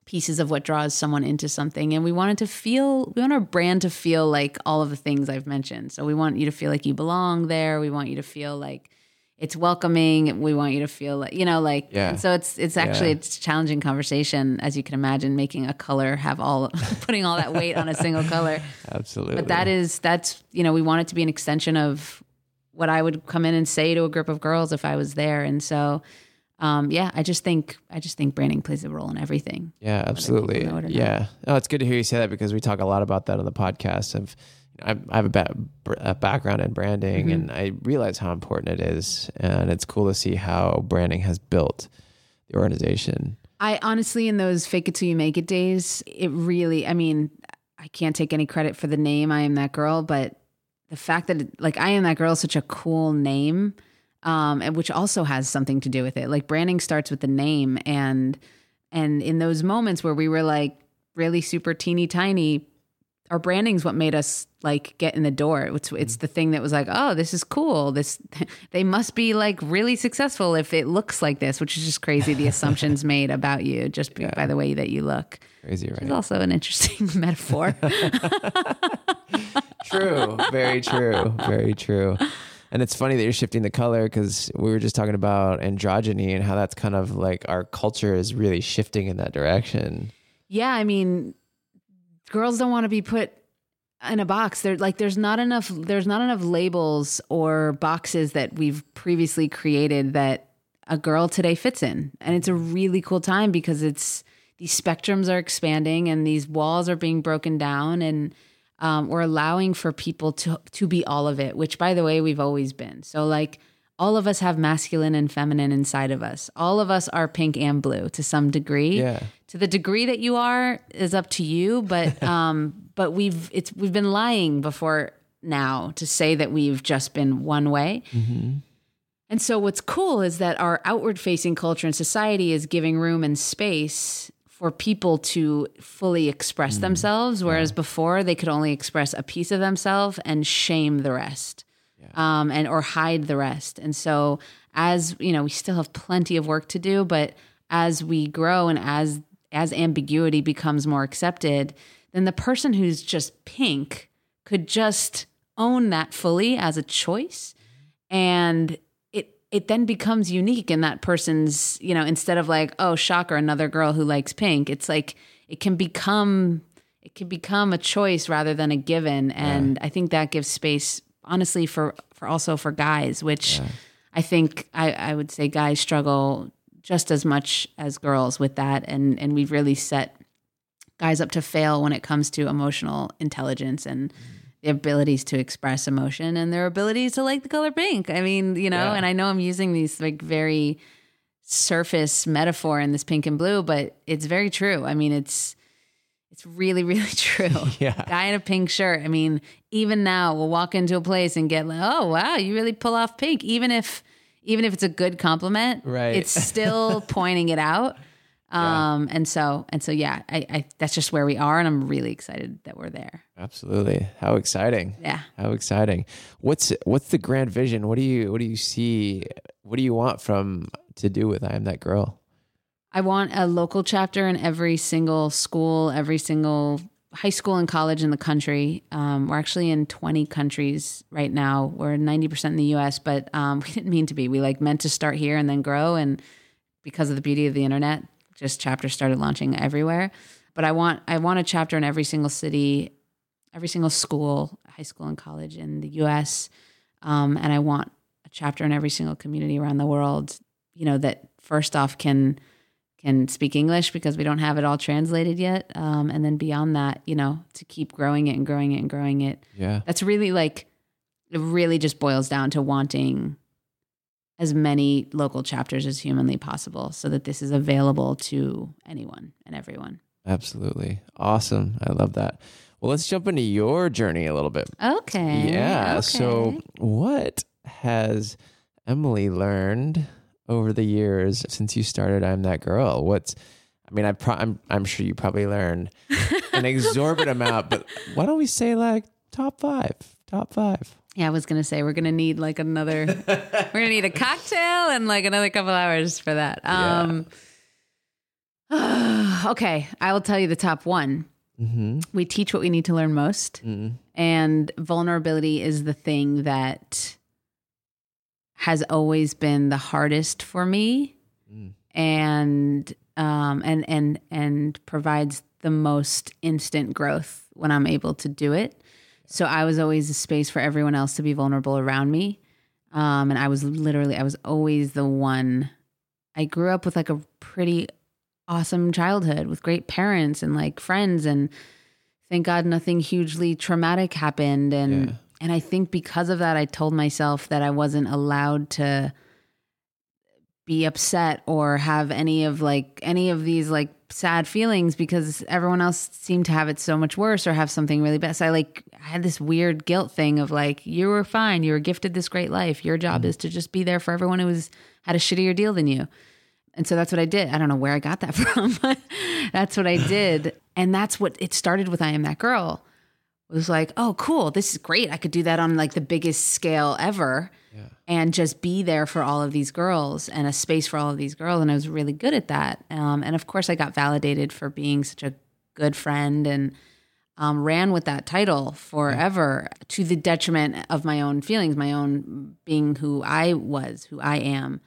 pieces of what draws someone into something. And we wanted to feel, we want our brand to feel like all of the things I've mentioned. So we want you to feel like you belong there. We want you to feel like it's welcoming. We want you to feel like, you know, like, yeah. so it's, it's actually, yeah. it's a challenging conversation, as you can imagine, making a color have all, putting all that weight on a single color. Absolutely. But that is, that's, you know, we want it to be an extension of what I would come in and say to a group of girls if I was there. And so, um, yeah, I just think I just think branding plays a role in everything. Yeah, absolutely. Yeah, oh, it's good to hear you say that because we talk a lot about that on the podcast. Of I have a, ba- a background in branding, mm-hmm. and I realize how important it is, and it's cool to see how branding has built the organization. I honestly, in those fake it till you make it days, it really. I mean, I can't take any credit for the name. I am that girl, but the fact that it, like I am that girl is such a cool name um, and which also has something to do with it. Like branding starts with the name, and and in those moments where we were like really super teeny tiny, our branding's what made us like get in the door. It's it's mm-hmm. the thing that was like, oh, this is cool. This they must be like really successful if it looks like this, which is just crazy. The assumptions made about you just yeah. by the way that you look. Crazy, right? It's also an interesting metaphor. true. Very true. Very true. And it's funny that you're shifting the color because we were just talking about androgyny and how that's kind of like our culture is really shifting in that direction. Yeah, I mean, girls don't want to be put in a box. There like there's not enough there's not enough labels or boxes that we've previously created that a girl today fits in. And it's a really cool time because it's these spectrums are expanding and these walls are being broken down and um, we're allowing for people to to be all of it which by the way we've always been so like all of us have masculine and feminine inside of us all of us are pink and blue to some degree yeah to the degree that you are is up to you but um but we've it's we've been lying before now to say that we've just been one way mm-hmm. and so what's cool is that our outward facing culture and society is giving room and space for people to fully express mm. themselves, whereas yeah. before they could only express a piece of themselves and shame the rest, yeah. um, and or hide the rest. And so, as you know, we still have plenty of work to do, but as we grow and as as ambiguity becomes more accepted, then the person who's just pink could just own that fully as a choice and it it then becomes unique in that person's, you know, instead of like, oh, shocker, another girl who likes pink, it's like it can become it can become a choice rather than a given. And yeah. I think that gives space honestly for for also for guys, which yeah. I think I, I would say guys struggle just as much as girls with that. And and we've really set guys up to fail when it comes to emotional intelligence and mm the abilities to express emotion and their abilities to like the color pink. I mean, you know, yeah. and I know I'm using these like very surface metaphor in this pink and blue, but it's very true. I mean, it's it's really, really true. yeah. Guy in a pink shirt. I mean, even now we'll walk into a place and get like, oh wow, you really pull off pink. Even if even if it's a good compliment, right. it's still pointing it out. Um, yeah. and so, and so, yeah, I, I, that's just where we are. And I'm really excited that we're there. Absolutely. How exciting. Yeah. How exciting. What's, what's the grand vision? What do you, what do you see? What do you want from to do with I am that girl? I want a local chapter in every single school, every single high school and college in the country. Um, we're actually in 20 countries right now. We're 90% in the US, but um, we didn't mean to be. We like meant to start here and then grow. And because of the beauty of the internet, just chapters started launching everywhere. But I want I want a chapter in every single city, every single school, high school and college in the U.S. Um, and I want a chapter in every single community around the world. You know that first off can can speak English because we don't have it all translated yet. Um, and then beyond that, you know, to keep growing it and growing it and growing it. Yeah. That's really like, it really just boils down to wanting as many local chapters as humanly possible so that this is available to anyone and everyone. Absolutely. Awesome. I love that. Well, let's jump into your journey a little bit. Okay. Yeah. okay. So, what has Emily learned over the years since you started I'm That Girl? What's I mean, I pro- I'm I'm sure you probably learned an exorbitant amount, but why don't we say like top five? Top five. Yeah, I was gonna say we're gonna need like another. we're gonna need a cocktail and like another couple hours for that. Um, okay, I will tell you the top one. Mm-hmm. We teach what we need to learn most, Mm-hmm. and vulnerability is the thing that has always been the hardest for me, Mm. and um, and and and provides the most instant growth when I'm able to do it. So I was always a space for everyone else to be vulnerable around me. Um, and I was literally, I was always the one. I grew up with like a pretty awesome childhood with great parents and like friends. And thank God nothing hugely traumatic happened. And, Yeah. And I think because of that, I told myself that I wasn't allowed to be upset or have any of like any of these like sad feelings because everyone else seemed to have it so much worse or have something really bad. So I like I had this weird guilt thing of like you were fine, you were gifted this great life. Your job mm-hmm. is to just be there for everyone who was had a shittier deal than you. And so that's what I did. I don't know where I got that from, but that's what I did. And that's what it started with I am that girl. It was like, oh, cool. This is great. I could do that on like the biggest scale ever and just be there for all of these girls and a space for all of these girls. And I was really good at that. Um, and of course, I got validated for being such a good friend and um, ran with that title forever to the detriment of my own feelings, my own being who I was, who I am.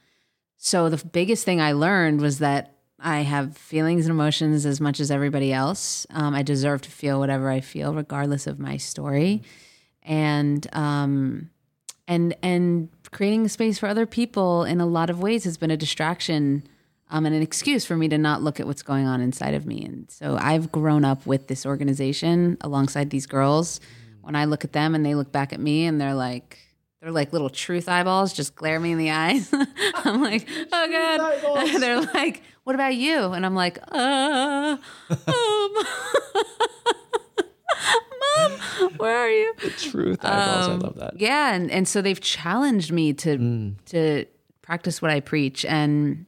So the biggest thing I learned was that I have feelings and emotions as much as everybody else. Um, I deserve to feel whatever I feel, regardless of my story, and um, and and creating a space for other people in a lot of ways has been a distraction um, and an excuse for me to not look at what's going on inside of me. And so I've grown up with this organization alongside these girls. When I look at them and they look back at me and they're like, they're like little truth eyeballs, just glare me in the eyes. I'm like, oh god. they're like, what about you? And I'm like, uh, um, mom, where are you? The truth. Eyeballs. Um, I love that. Yeah, and and so they've challenged me to to practice what I preach and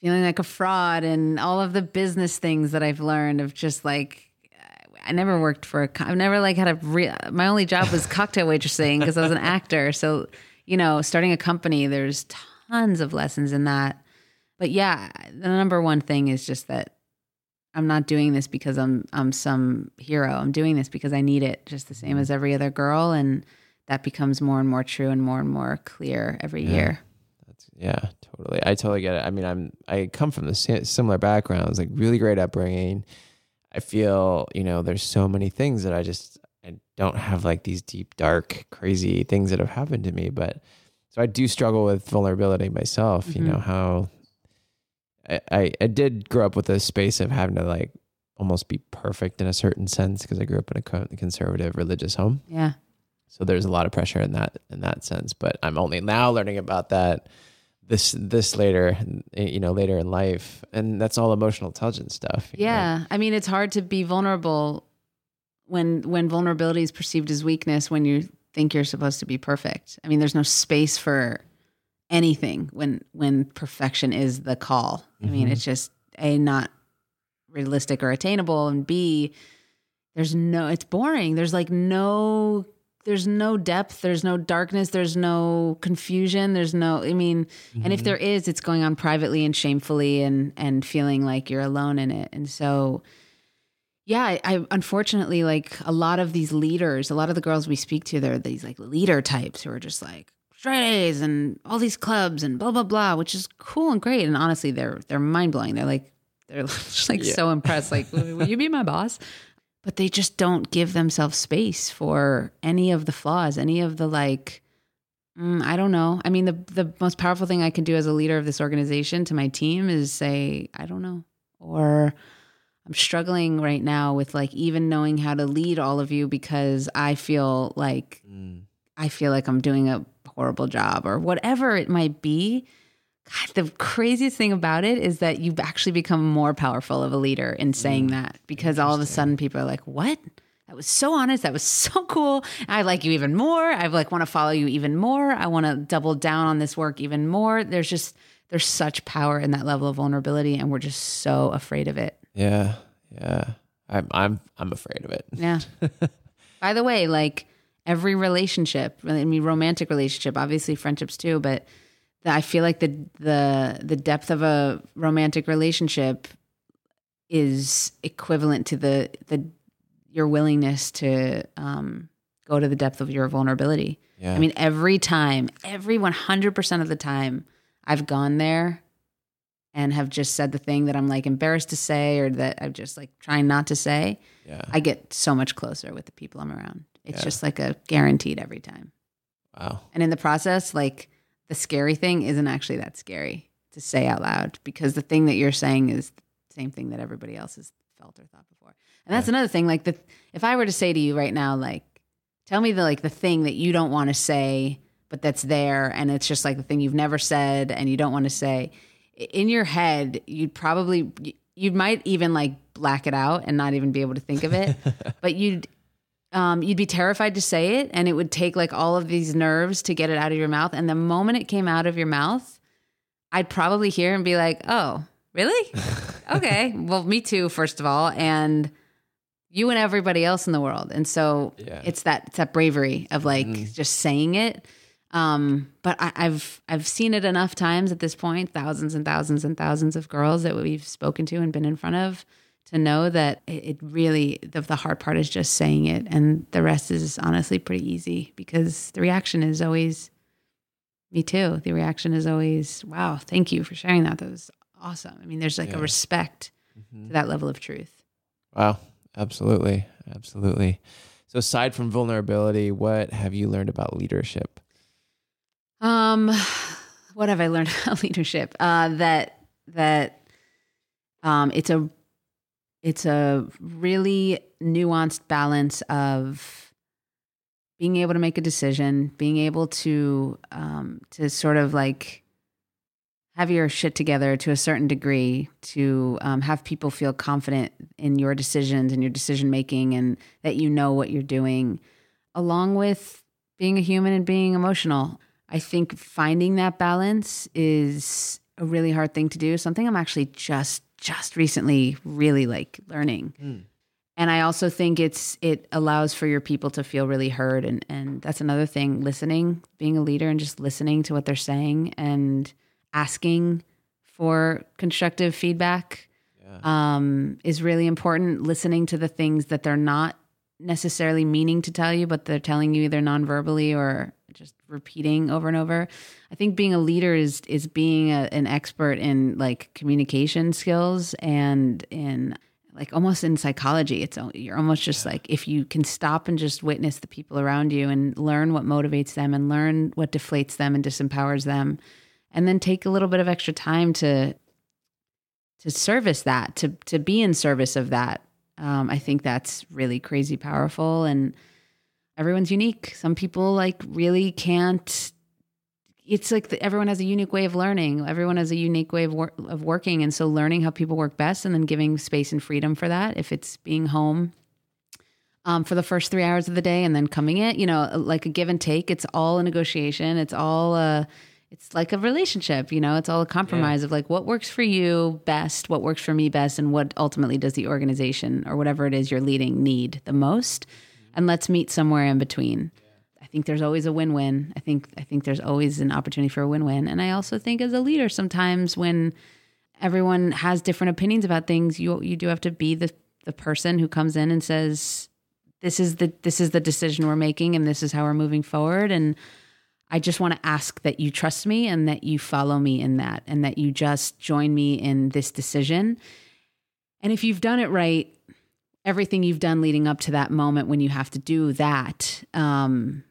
feeling like a fraud and all of the business things that I've learned of just like I never worked for a I've never like had a real my only job was cocktail waitressing because I was an actor. So, you know, starting a company there's tons of lessons in that. But yeah, the number one thing is just that I'm not doing this because I'm I'm some hero. I'm doing this because I need it just the same mm. as every other girl and that becomes more and more true and more and more clear every year. Yeah, totally. I totally get it. I mean, I'm I come from the similar backgrounds, like really great upbringing. I feel, you know, there's so many things that I just I don't have like these deep, dark, crazy things that have happened to me, but so I do struggle with vulnerability myself. You mm-hmm. know how I, I did grow up with a space of having to like almost be perfect in a certain sense because I grew up in a conservative religious home. Yeah. So there's a lot of pressure in that in that sense. But I'm only now learning about that this this later, you know, later in life, and that's all emotional intelligence stuff. you know? Yeah. I mean, it's hard to be vulnerable when when vulnerability is perceived as weakness when you think you're supposed to be perfect. I mean, there's no space for anything when when perfection is the call. I mean, it's mm-hmm. just a not realistic or attainable and b there's no it's boring. There's like no there's no depth, there's no darkness, there's no confusion, there's no I mean, and if mm-hmm. there is, it's going on privately and shamefully and and feeling like you're alone in it. And so yeah, I, I unfortunately like a lot of these leaders, a lot of the girls we speak to, they're these like leader types who are just like straight A's and all these clubs and blah blah blah, which is cool and great. And honestly, they're they're mind blowing. They're like they're just like so impressed. Like, will will you be my boss? But they just don't give themselves space for any of the flaws, any of the like Mm, I don't know. I mean, the the most powerful thing I can do as a leader of this organization to my team is say, I don't know, or I'm struggling right now with like even knowing how to lead all of you because I feel like Mm. I feel like I'm doing a horrible job or whatever it might be. God, the craziest thing about it is that you've actually become more powerful of a leader in mm, saying that because all of a sudden people are like, "What? That was so honest. That was so cool. I like you even more. I like want to follow you even more. I want to double down on this work even more." There's just there's such power in that level of vulnerability and we're just so afraid of it. Yeah. Yeah. I'm I'm I'm afraid of it. Yeah. By the way, like every relationship, I mean romantic relationship, obviously friendships too, but I feel like the the the depth of a romantic relationship is equivalent to the the your willingness to um, go to the depth of your vulnerability. Yeah. I mean, every time, every 100% of the time I've gone there and have just said the thing that I'm like embarrassed to say or that I'm just like trying not to say, yeah. I get so much closer with the people I'm around. It's Yeah. just like a guaranteed every time. Wow. And in the process, like the scary thing isn't actually that scary to say out loud because the thing that you're saying is the same thing that everybody else has felt or thought before. And that's another thing. Like the if I were to say to you right now, like, tell me the like the thing that you don't want to say, but that's there, and it's just like the thing you've never said and you don't want to say. In your head, you'd probably you might even like black it out and not even be able to think of it, but you'd um, you'd be terrified to say it, and it would take like all of these nerves to get it out of your mouth. And the moment it came out of your mouth, I'd probably hear and be like, "Oh, really? okay. Well, me too. First of all, and you and everybody else in the world." And so Yeah. it's that it's that bravery of like Mhm. just saying it. Um, but I, I've I've seen it enough times at this point, thousands and thousands and thousands of girls that we've spoken to and been in front of, to know that it, really the, the hard part is just saying it, and the rest is honestly pretty easy because the reaction is always, me too. The reaction is always, wow, thank you for sharing that. That was awesome. I mean, there's like Yeah. a respect Mhm. to that level of truth. Wow. Absolutely. Absolutely. So aside from vulnerability, what have you learned about leadership? Um, what have I learned about leadership? Uh, that that um, it's a it's a really nuanced balance of being able to make a decision, being able to um, to sort of like have your shit together to a certain degree to um, have people feel confident in your decisions and your decision making and that you know what you're doing along with being a human and being emotional. I think finding that balance is a really hard thing to do something i'm actually just just recently really like learning. And I also think it's it allows for your people to feel really heard. And and that's another thing listening being a leader and just listening to what they're saying and asking for constructive feedback Yeah. um, is really important. Listening to the things that they're not necessarily meaning to tell you but they're telling you either non-verbally or just repeating over and over. I think being a leader is is being a, an expert in like communication skills and in like almost in psychology. It's you're almost just like if you can stop and just witness the people around you and learn what motivates them and learn what deflates them and disempowers them and then take a little bit of extra time to to service that to to be in service of that. Um, i think that's really crazy powerful and everyone's unique. Some people like really can't it's like the, everyone has a unique way of learning. Everyone has a unique way of, wor- of working. And so learning how people work best and then giving space and freedom for that if it's being home um, for the first three hours of the day and then coming in you know like a give and take it's all a negotiation. It's all a it's like a relationship you know it's all a compromise of like what works for you best what works for me best and what ultimately does the organization or whatever it is you're leading need the most and let's meet somewhere in between I think there's always a win-win. I think I think there's always an opportunity for a win-win. And I also think as a leader sometimes when everyone has different opinions about things, you you do have to be the the person who comes in and says this is the this is the decision we're making and this is how we're moving forward and I just want to ask that you trust me and that you follow me in that and that you just join me in this decision. And if you've done it right, everything you've done leading up to that moment when you have to do that, um,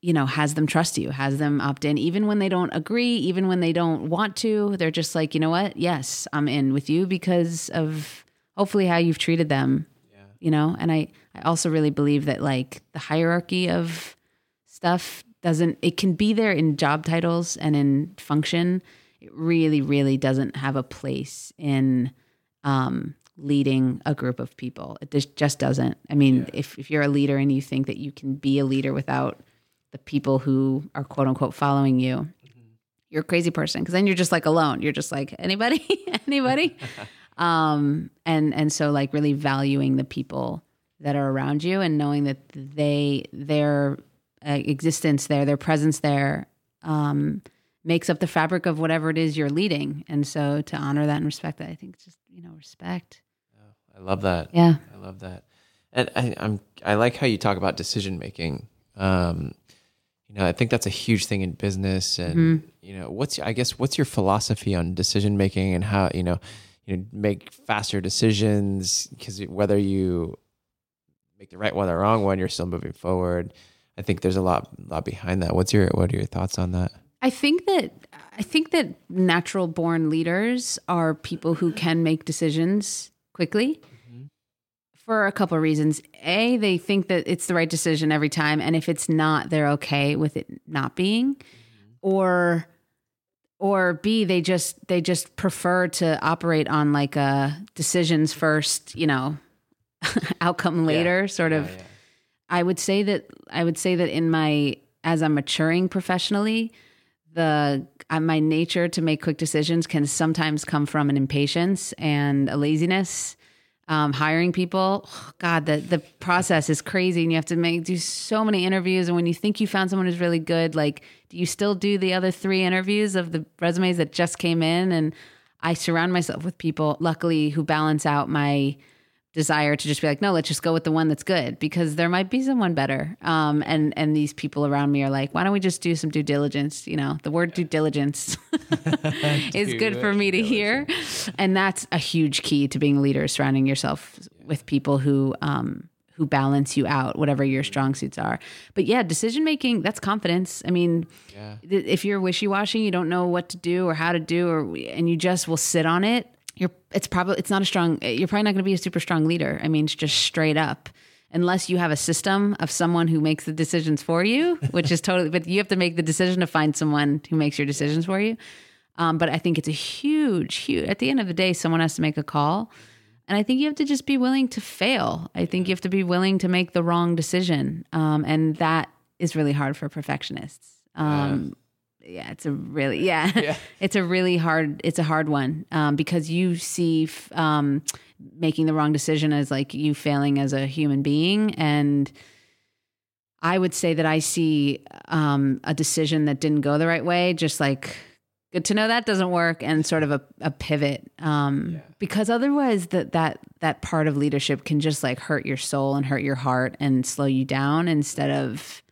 you know, has them trust you, has them opt in, even when they don't agree, even when they don't want to. They're just like, you know what? Yes, I'm in with you because of hopefully how you've treated them. Yeah. You know, and I, I also really believe that like the hierarchy of stuff doesn't, it can be there in job titles and in function. It really, really doesn't have a place in um, leading a group of people. It just, just doesn't. I mean, yeah. if, if you're a leader and you think that you can be a leader without the people who are quote unquote following you, mm-hmm. you're a crazy person because then you're just like alone. You're just like anybody, anybody, um, and and so like really valuing the people that are around you and knowing that they their uh, existence there, their presence there, um, makes up the fabric of whatever it is you're leading. And so to honor that and respect that, I think just you know respect. Oh, I love that. Yeah, I love that. And I, I'm I like how you talk about decision making. Um, you know, I think that's a huge thing in business. And mm-hmm. you know, what's I guess what's your philosophy on decision making and how you know you know make faster decisions because whether you make the right one or the wrong one, you're still moving forward. I think there's a lot lot behind that. What's your what are your thoughts on that? I think that I think that natural born leaders are people who can make decisions quickly for a couple of reasons. A, they think that it's the right decision every time, and if it's not, they're okay with it not being. Mm-hmm. Or or B, they just they just prefer to operate on like a decisions first, you know, outcome later yeah. sort of. Yeah, yeah. I would say that I would say that in my as I'm maturing professionally, the uh, my nature to make quick decisions can sometimes come from an impatience and a laziness um, hiring people. Oh, God, the the process is crazy, and you have to make do so many interviews. And when you think you found someone who's really good, like, do you still do the other three interviews of the resumes that just came in? And I surround myself with people, luckily, who balance out my desire to just be like, no, let's just go with the one that's good because there might be someone better. Um, and and these people around me are like, why don't we just do some due diligence? You know, the word due diligence is good for me to hear, and that's a huge key to being a leader: surrounding yourself with people who. Um, who balance you out, whatever your strong suits are. But yeah, decision making, that's confidence. I mean, yeah. if you're wishy washy, you don't know what to do or how to do, or and you just will sit on it, you're it's probably it's not a strong you're probably not going to be a super strong leader. I mean it's just straight up. Unless you have a system of someone who makes the decisions for you which is totally but you have to make the decision to find someone who makes your decisions for you. Um, but i think it's a huge huge at the end of the day someone has to make a call. And i think you have to just be willing to fail. I think you have to be willing to make the wrong decision. Um, and that is really hard for perfectionists. Um, yeah, it's a really yeah, yeah. it's a really hard it's a hard one um, because you see um, making the wrong decision as like you failing as a human being and I would say that I see um, a decision that didn't go the right way just like good to know that doesn't work and sort of a, a pivot um, yeah. because otherwise that that that part of leadership can just like hurt your soul and hurt your heart and slow you down instead of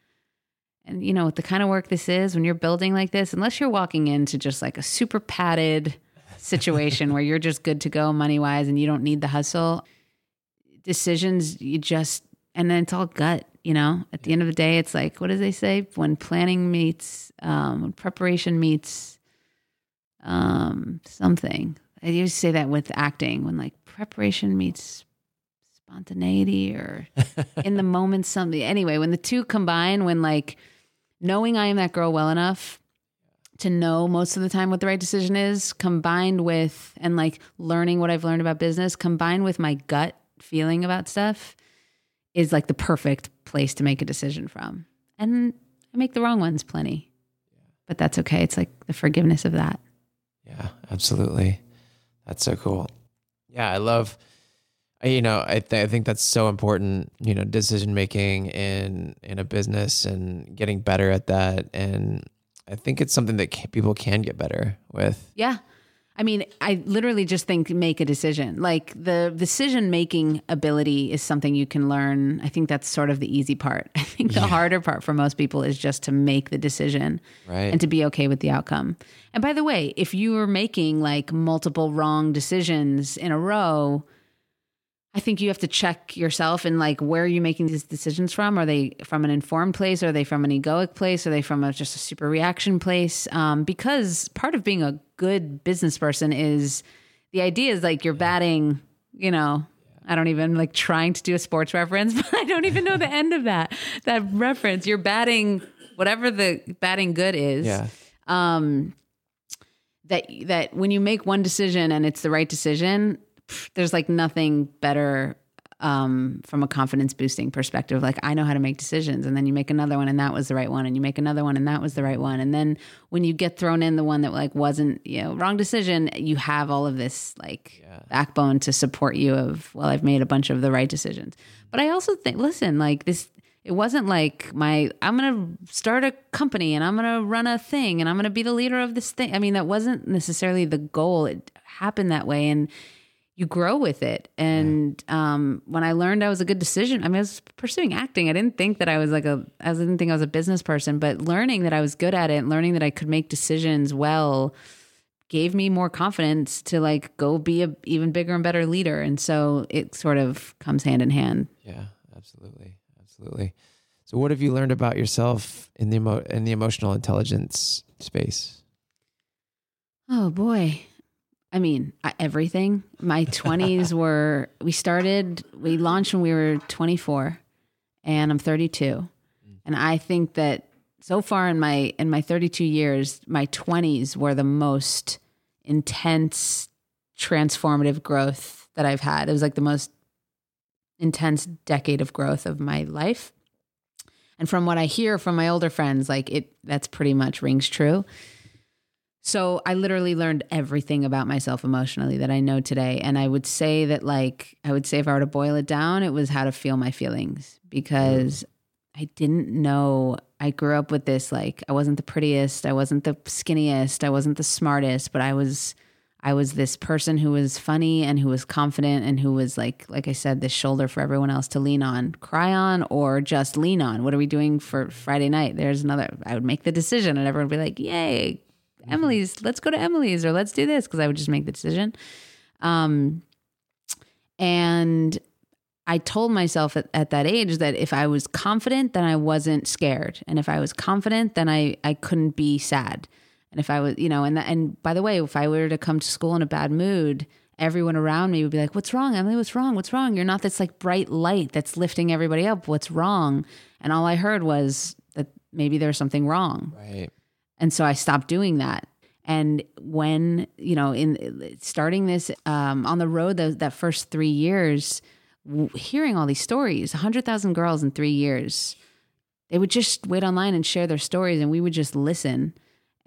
and you know with the kind of work this is when you're building like this unless you're walking into just like a super padded situation where you're just good to go money wise and you don't need the hustle decisions you just and then it's all gut you know? At the end of the day it's like what do they say? When planning meets um, when preparation meets um, something. I used to say that with acting when like preparation meets spontaneity or in the moment something. Anyway when the two combine when like knowing I am that girl well enough to know most of the time what the right decision is, combined with, and like learning what I've learned about business, combined with my gut feeling about stuff, is like the perfect place to make a decision from. And I make the wrong ones plenty, but that's okay. It's like the forgiveness of that. Yeah, absolutely. That's so cool. Yeah, I love you know I, th- I think that's so important you know decision making in in a business and getting better at that. And i think it's something that can, people can get better with. Yeah. I mean i literally just think make a decision. Like the decision making ability is something you can learn. I think that's sort of the easy part. I think the yeah. harder part for most people is just to make the decision right. and to be okay with the outcome. And by the way if you are making like multiple wrong decisions in a row I think you have to check yourself and like where are you making these decisions from? Are they from an informed place? Are they from an egoic place? Are they from a, just a super reaction place? Um, because part of being a good business person is the idea is like you're batting, you know, I don't even like trying to do a sports reference, but I don't even know the end of that that reference. You're batting whatever the batting good is. Yeah. Um, that that when you make one decision and it's the right decision, there's like nothing better um, from a confidence boosting perspective. Like I know how to make decisions, and then you make another one, and that was the right one, and you make another one, and that was the right one, and then when you get thrown in the one that like wasn't, you know, wrong decision, you have all of this like backbone to support you. Of well, I've made a bunch of the right decisions, but I also think, listen, like this. It wasn't like my I'm going to start a company and I'm going to run a thing and I'm going to be the leader of this thing. I mean, that wasn't necessarily the goal. It happened that way and you grow with it. And um, when I learned I was a good decision, I mean, I was pursuing acting. I didn't think that I was like a, I didn't think I was a business person, but learning that I was good at it, and learning that I could make decisions well, gave me more confidence to like go be a even bigger and better leader. And so it sort of comes hand in hand. Yeah, absolutely, absolutely. So, what have you learned about yourself in the emo- in the emotional intelligence space? Oh boy. I mean, everything. My 20s were, we started, we launched when we were 24 and I'm 32. And I think that so far in my in my 32 years, my 20s were the most intense transformative growth that I've had. It was like the most intense decade of growth of my life. And from what I hear from my older friends, like it that's pretty much rings true. So I literally learned everything about myself emotionally that I know today. And I would say that, like, I would say if I were to boil it down, it was how to feel my feelings because I didn't know. I grew up with this, like, I wasn't the prettiest, I wasn't the skinniest, I wasn't the smartest, but I was. I was this person who was funny and who was confident and who was like, like I said, this shoulder for everyone else to lean on, cry on, or just lean on. What are we doing for Friday night? There's another. I would make the decision, and everyone would be like, "Yay, Emily's, let's go to Emily's or let's do this because I would just make the decision. Um, and I told myself at, at that age that if I was confident, then I wasn't scared. And if I was confident, then I, I couldn't be sad. And if I was, you know, and that, and by the way, if I were to come to school in a bad mood, everyone around me would be like, "What's wrong, Emily? What's wrong? What's wrong? You're not this like bright light that's lifting everybody up. What's wrong?" And all I heard was that maybe there's something wrong. Right. And so I stopped doing that. And when, you know, in starting this um, on the road, that first three years, w- hearing all these stories, 100,000 girls in three years, they would just wait online and share their stories and we would just listen.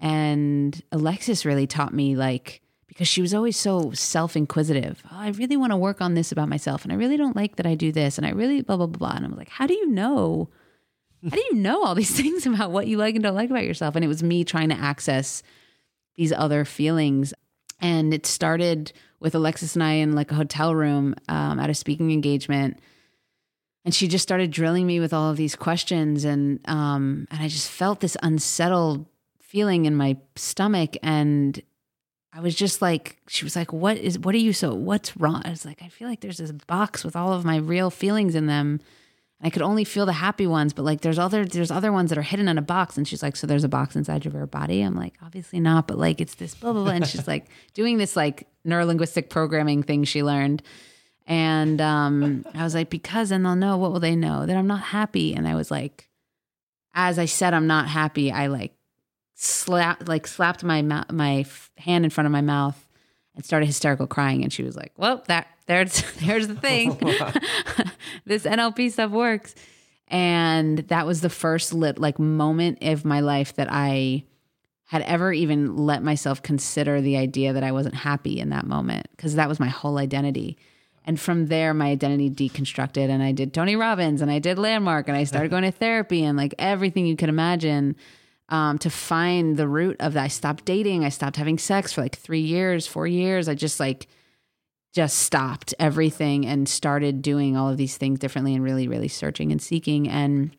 And Alexis really taught me, like, because she was always so self inquisitive. Oh, I really want to work on this about myself. And I really don't like that I do this. And I really blah, blah, blah, blah. And I'm like, how do you know? How do you know all these things about what you like and don't like about yourself? And it was me trying to access these other feelings. And it started with Alexis and I in like a hotel room um, at a speaking engagement. And she just started drilling me with all of these questions. And, um, and I just felt this unsettled feeling in my stomach. And I was just like, she was like, what is, what are you so, what's wrong? I was like, I feel like there's this box with all of my real feelings in them. I could only feel the happy ones, but like there's other there's other ones that are hidden in a box. And she's like, so there's a box inside of your body. I'm like, obviously not, but like it's this blah blah blah. And she's like doing this like neurolinguistic programming thing she learned. And um, I was like, because then they'll know. What will they know? That I'm not happy. And I was like, as I said, I'm not happy. I like slapped like slapped my mou- my f- hand in front of my mouth and started hysterical crying. And she was like, well, that there's there's the thing. this NLP stuff works. And that was the first lit like moment of my life that I had ever even let myself consider the idea that I wasn't happy in that moment because that was my whole identity. And from there, my identity deconstructed, and I did Tony Robbins, and I did Landmark, and I started going to therapy, and like everything you could imagine um, to find the root of that. I stopped dating. I stopped having sex for like three years, four years. I just like just stopped everything and started doing all of these things differently and really, really searching and seeking. And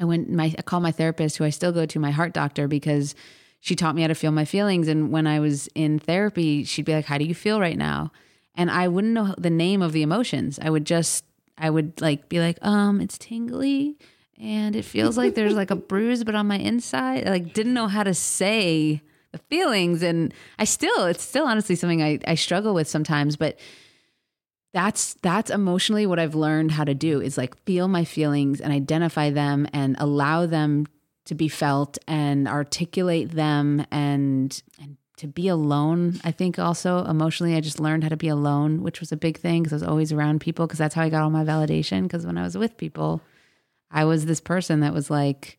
I went, my, I called my therapist, who I still go to, my heart doctor, because she taught me how to feel my feelings. And when I was in therapy, she'd be like, How do you feel right now? and I wouldn't know the name of the emotions. I would just I would like be like, um, it's tingly and it feels like there's like a bruise but on my inside. I like didn't know how to say the feelings and I still it's still honestly something I, I struggle with sometimes, but that's that's emotionally what I've learned how to do is like feel my feelings and identify them and allow them to be felt and articulate them and and to be alone. I think also emotionally, I just learned how to be alone, which was a big thing because I was always around people because that's how I got all my validation. Because when I was with people, I was this person that was like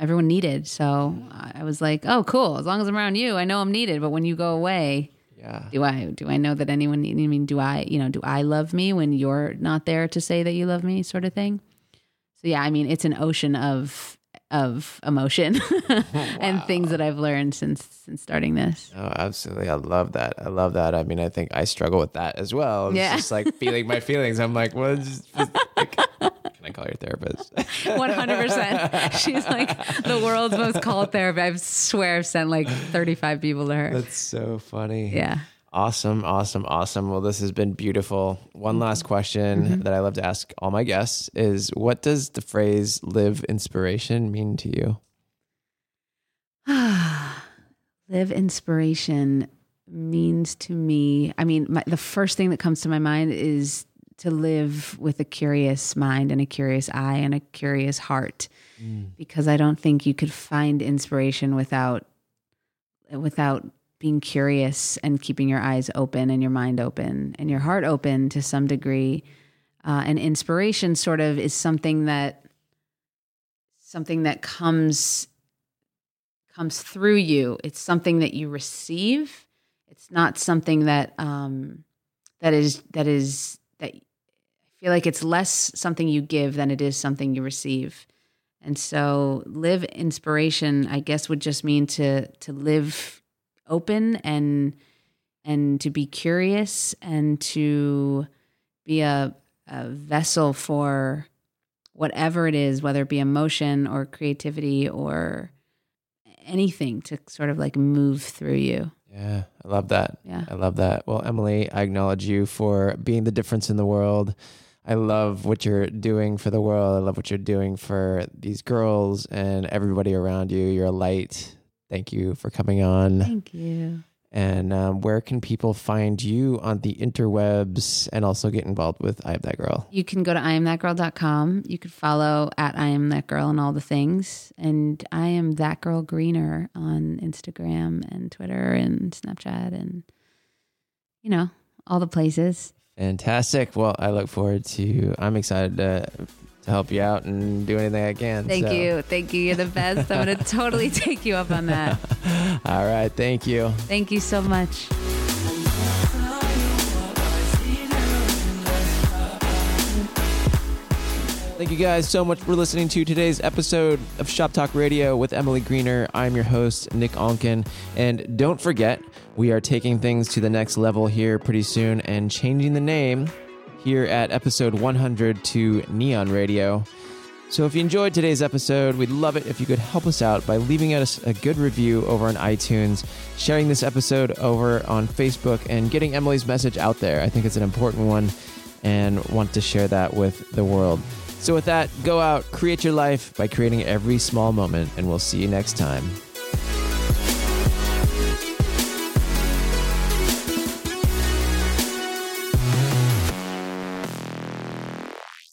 everyone needed. So I was like, oh, cool. As long as I'm around you, I know I'm needed. But when you go away, Yeah. do I do I know that anyone I mean do I you know do I love me when you're not there to say that you love me sort of thing so yeah I mean it's an ocean of of emotion and things that I've learned since since starting this Oh, absolutely. I love that. I love that. I mean, I think I struggle with that as well. It's Yeah. just like feeling my feelings. I'm like, well, it's just, like, can I call your therapist? 100% she's like the world's most called therapist I swear I've sent like 35 people to her That's so funny. yeah Awesome, awesome, awesome. Well, this has been beautiful. One last question mm-hmm. that I love to ask all my guests is what does the phrase live inspiration mean to you? live inspiration means to me i mean my, the first thing that comes to my mind is to live with a curious mind and a curious eye and a curious heart mm. because i don't think you could find inspiration without without being curious and keeping your eyes open and your mind open and your heart open to some degree uh, and inspiration sort of is something that something that comes comes through you. It's something that you receive. It's not something that um, that is that is that I feel like it's less something you give than it is something you receive. And so, live inspiration, I guess, would just mean to to live open and and to be curious and to be a, a vessel for whatever it is, whether it be emotion or creativity or anything to sort of like move through you. Yeah, I love that. Yeah. I love that. Well, Emily, I acknowledge you for being the difference in the world. I love what you're doing for the world. I love what you're doing for these girls and everybody around you. You're a light. Thank you for coming on. Thank you. And um, where can people find you on the interwebs and also get involved with I Am That Girl? You can go to iamthatgirl.com. You could follow at I am that girl and all the things. And I am that girl greener on Instagram and Twitter and Snapchat and you know, all the places. Fantastic. Well, I look forward to, I'm excited to, to help you out and do anything I can. Thank So- you. Thank you. You're the best. I'm going to totally take you up on that. All right. Thank you. Thank you so much. Thank you guys so much for listening to today's episode of Shop Talk Radio with Emily Greener. I'm your host, Nick Onken. And don't forget, we are taking things to the next level here pretty soon and changing the name here at episode 100 to Nion Radio. So if you enjoyed today's episode, we'd love it if you could help us out by leaving us a good review over on iTunes, sharing this episode over on Facebook, and getting Emily's message out there. I think it's an important one and want to share that with the world. So with that, go out, create your life by creating every small moment, and we'll see you next time.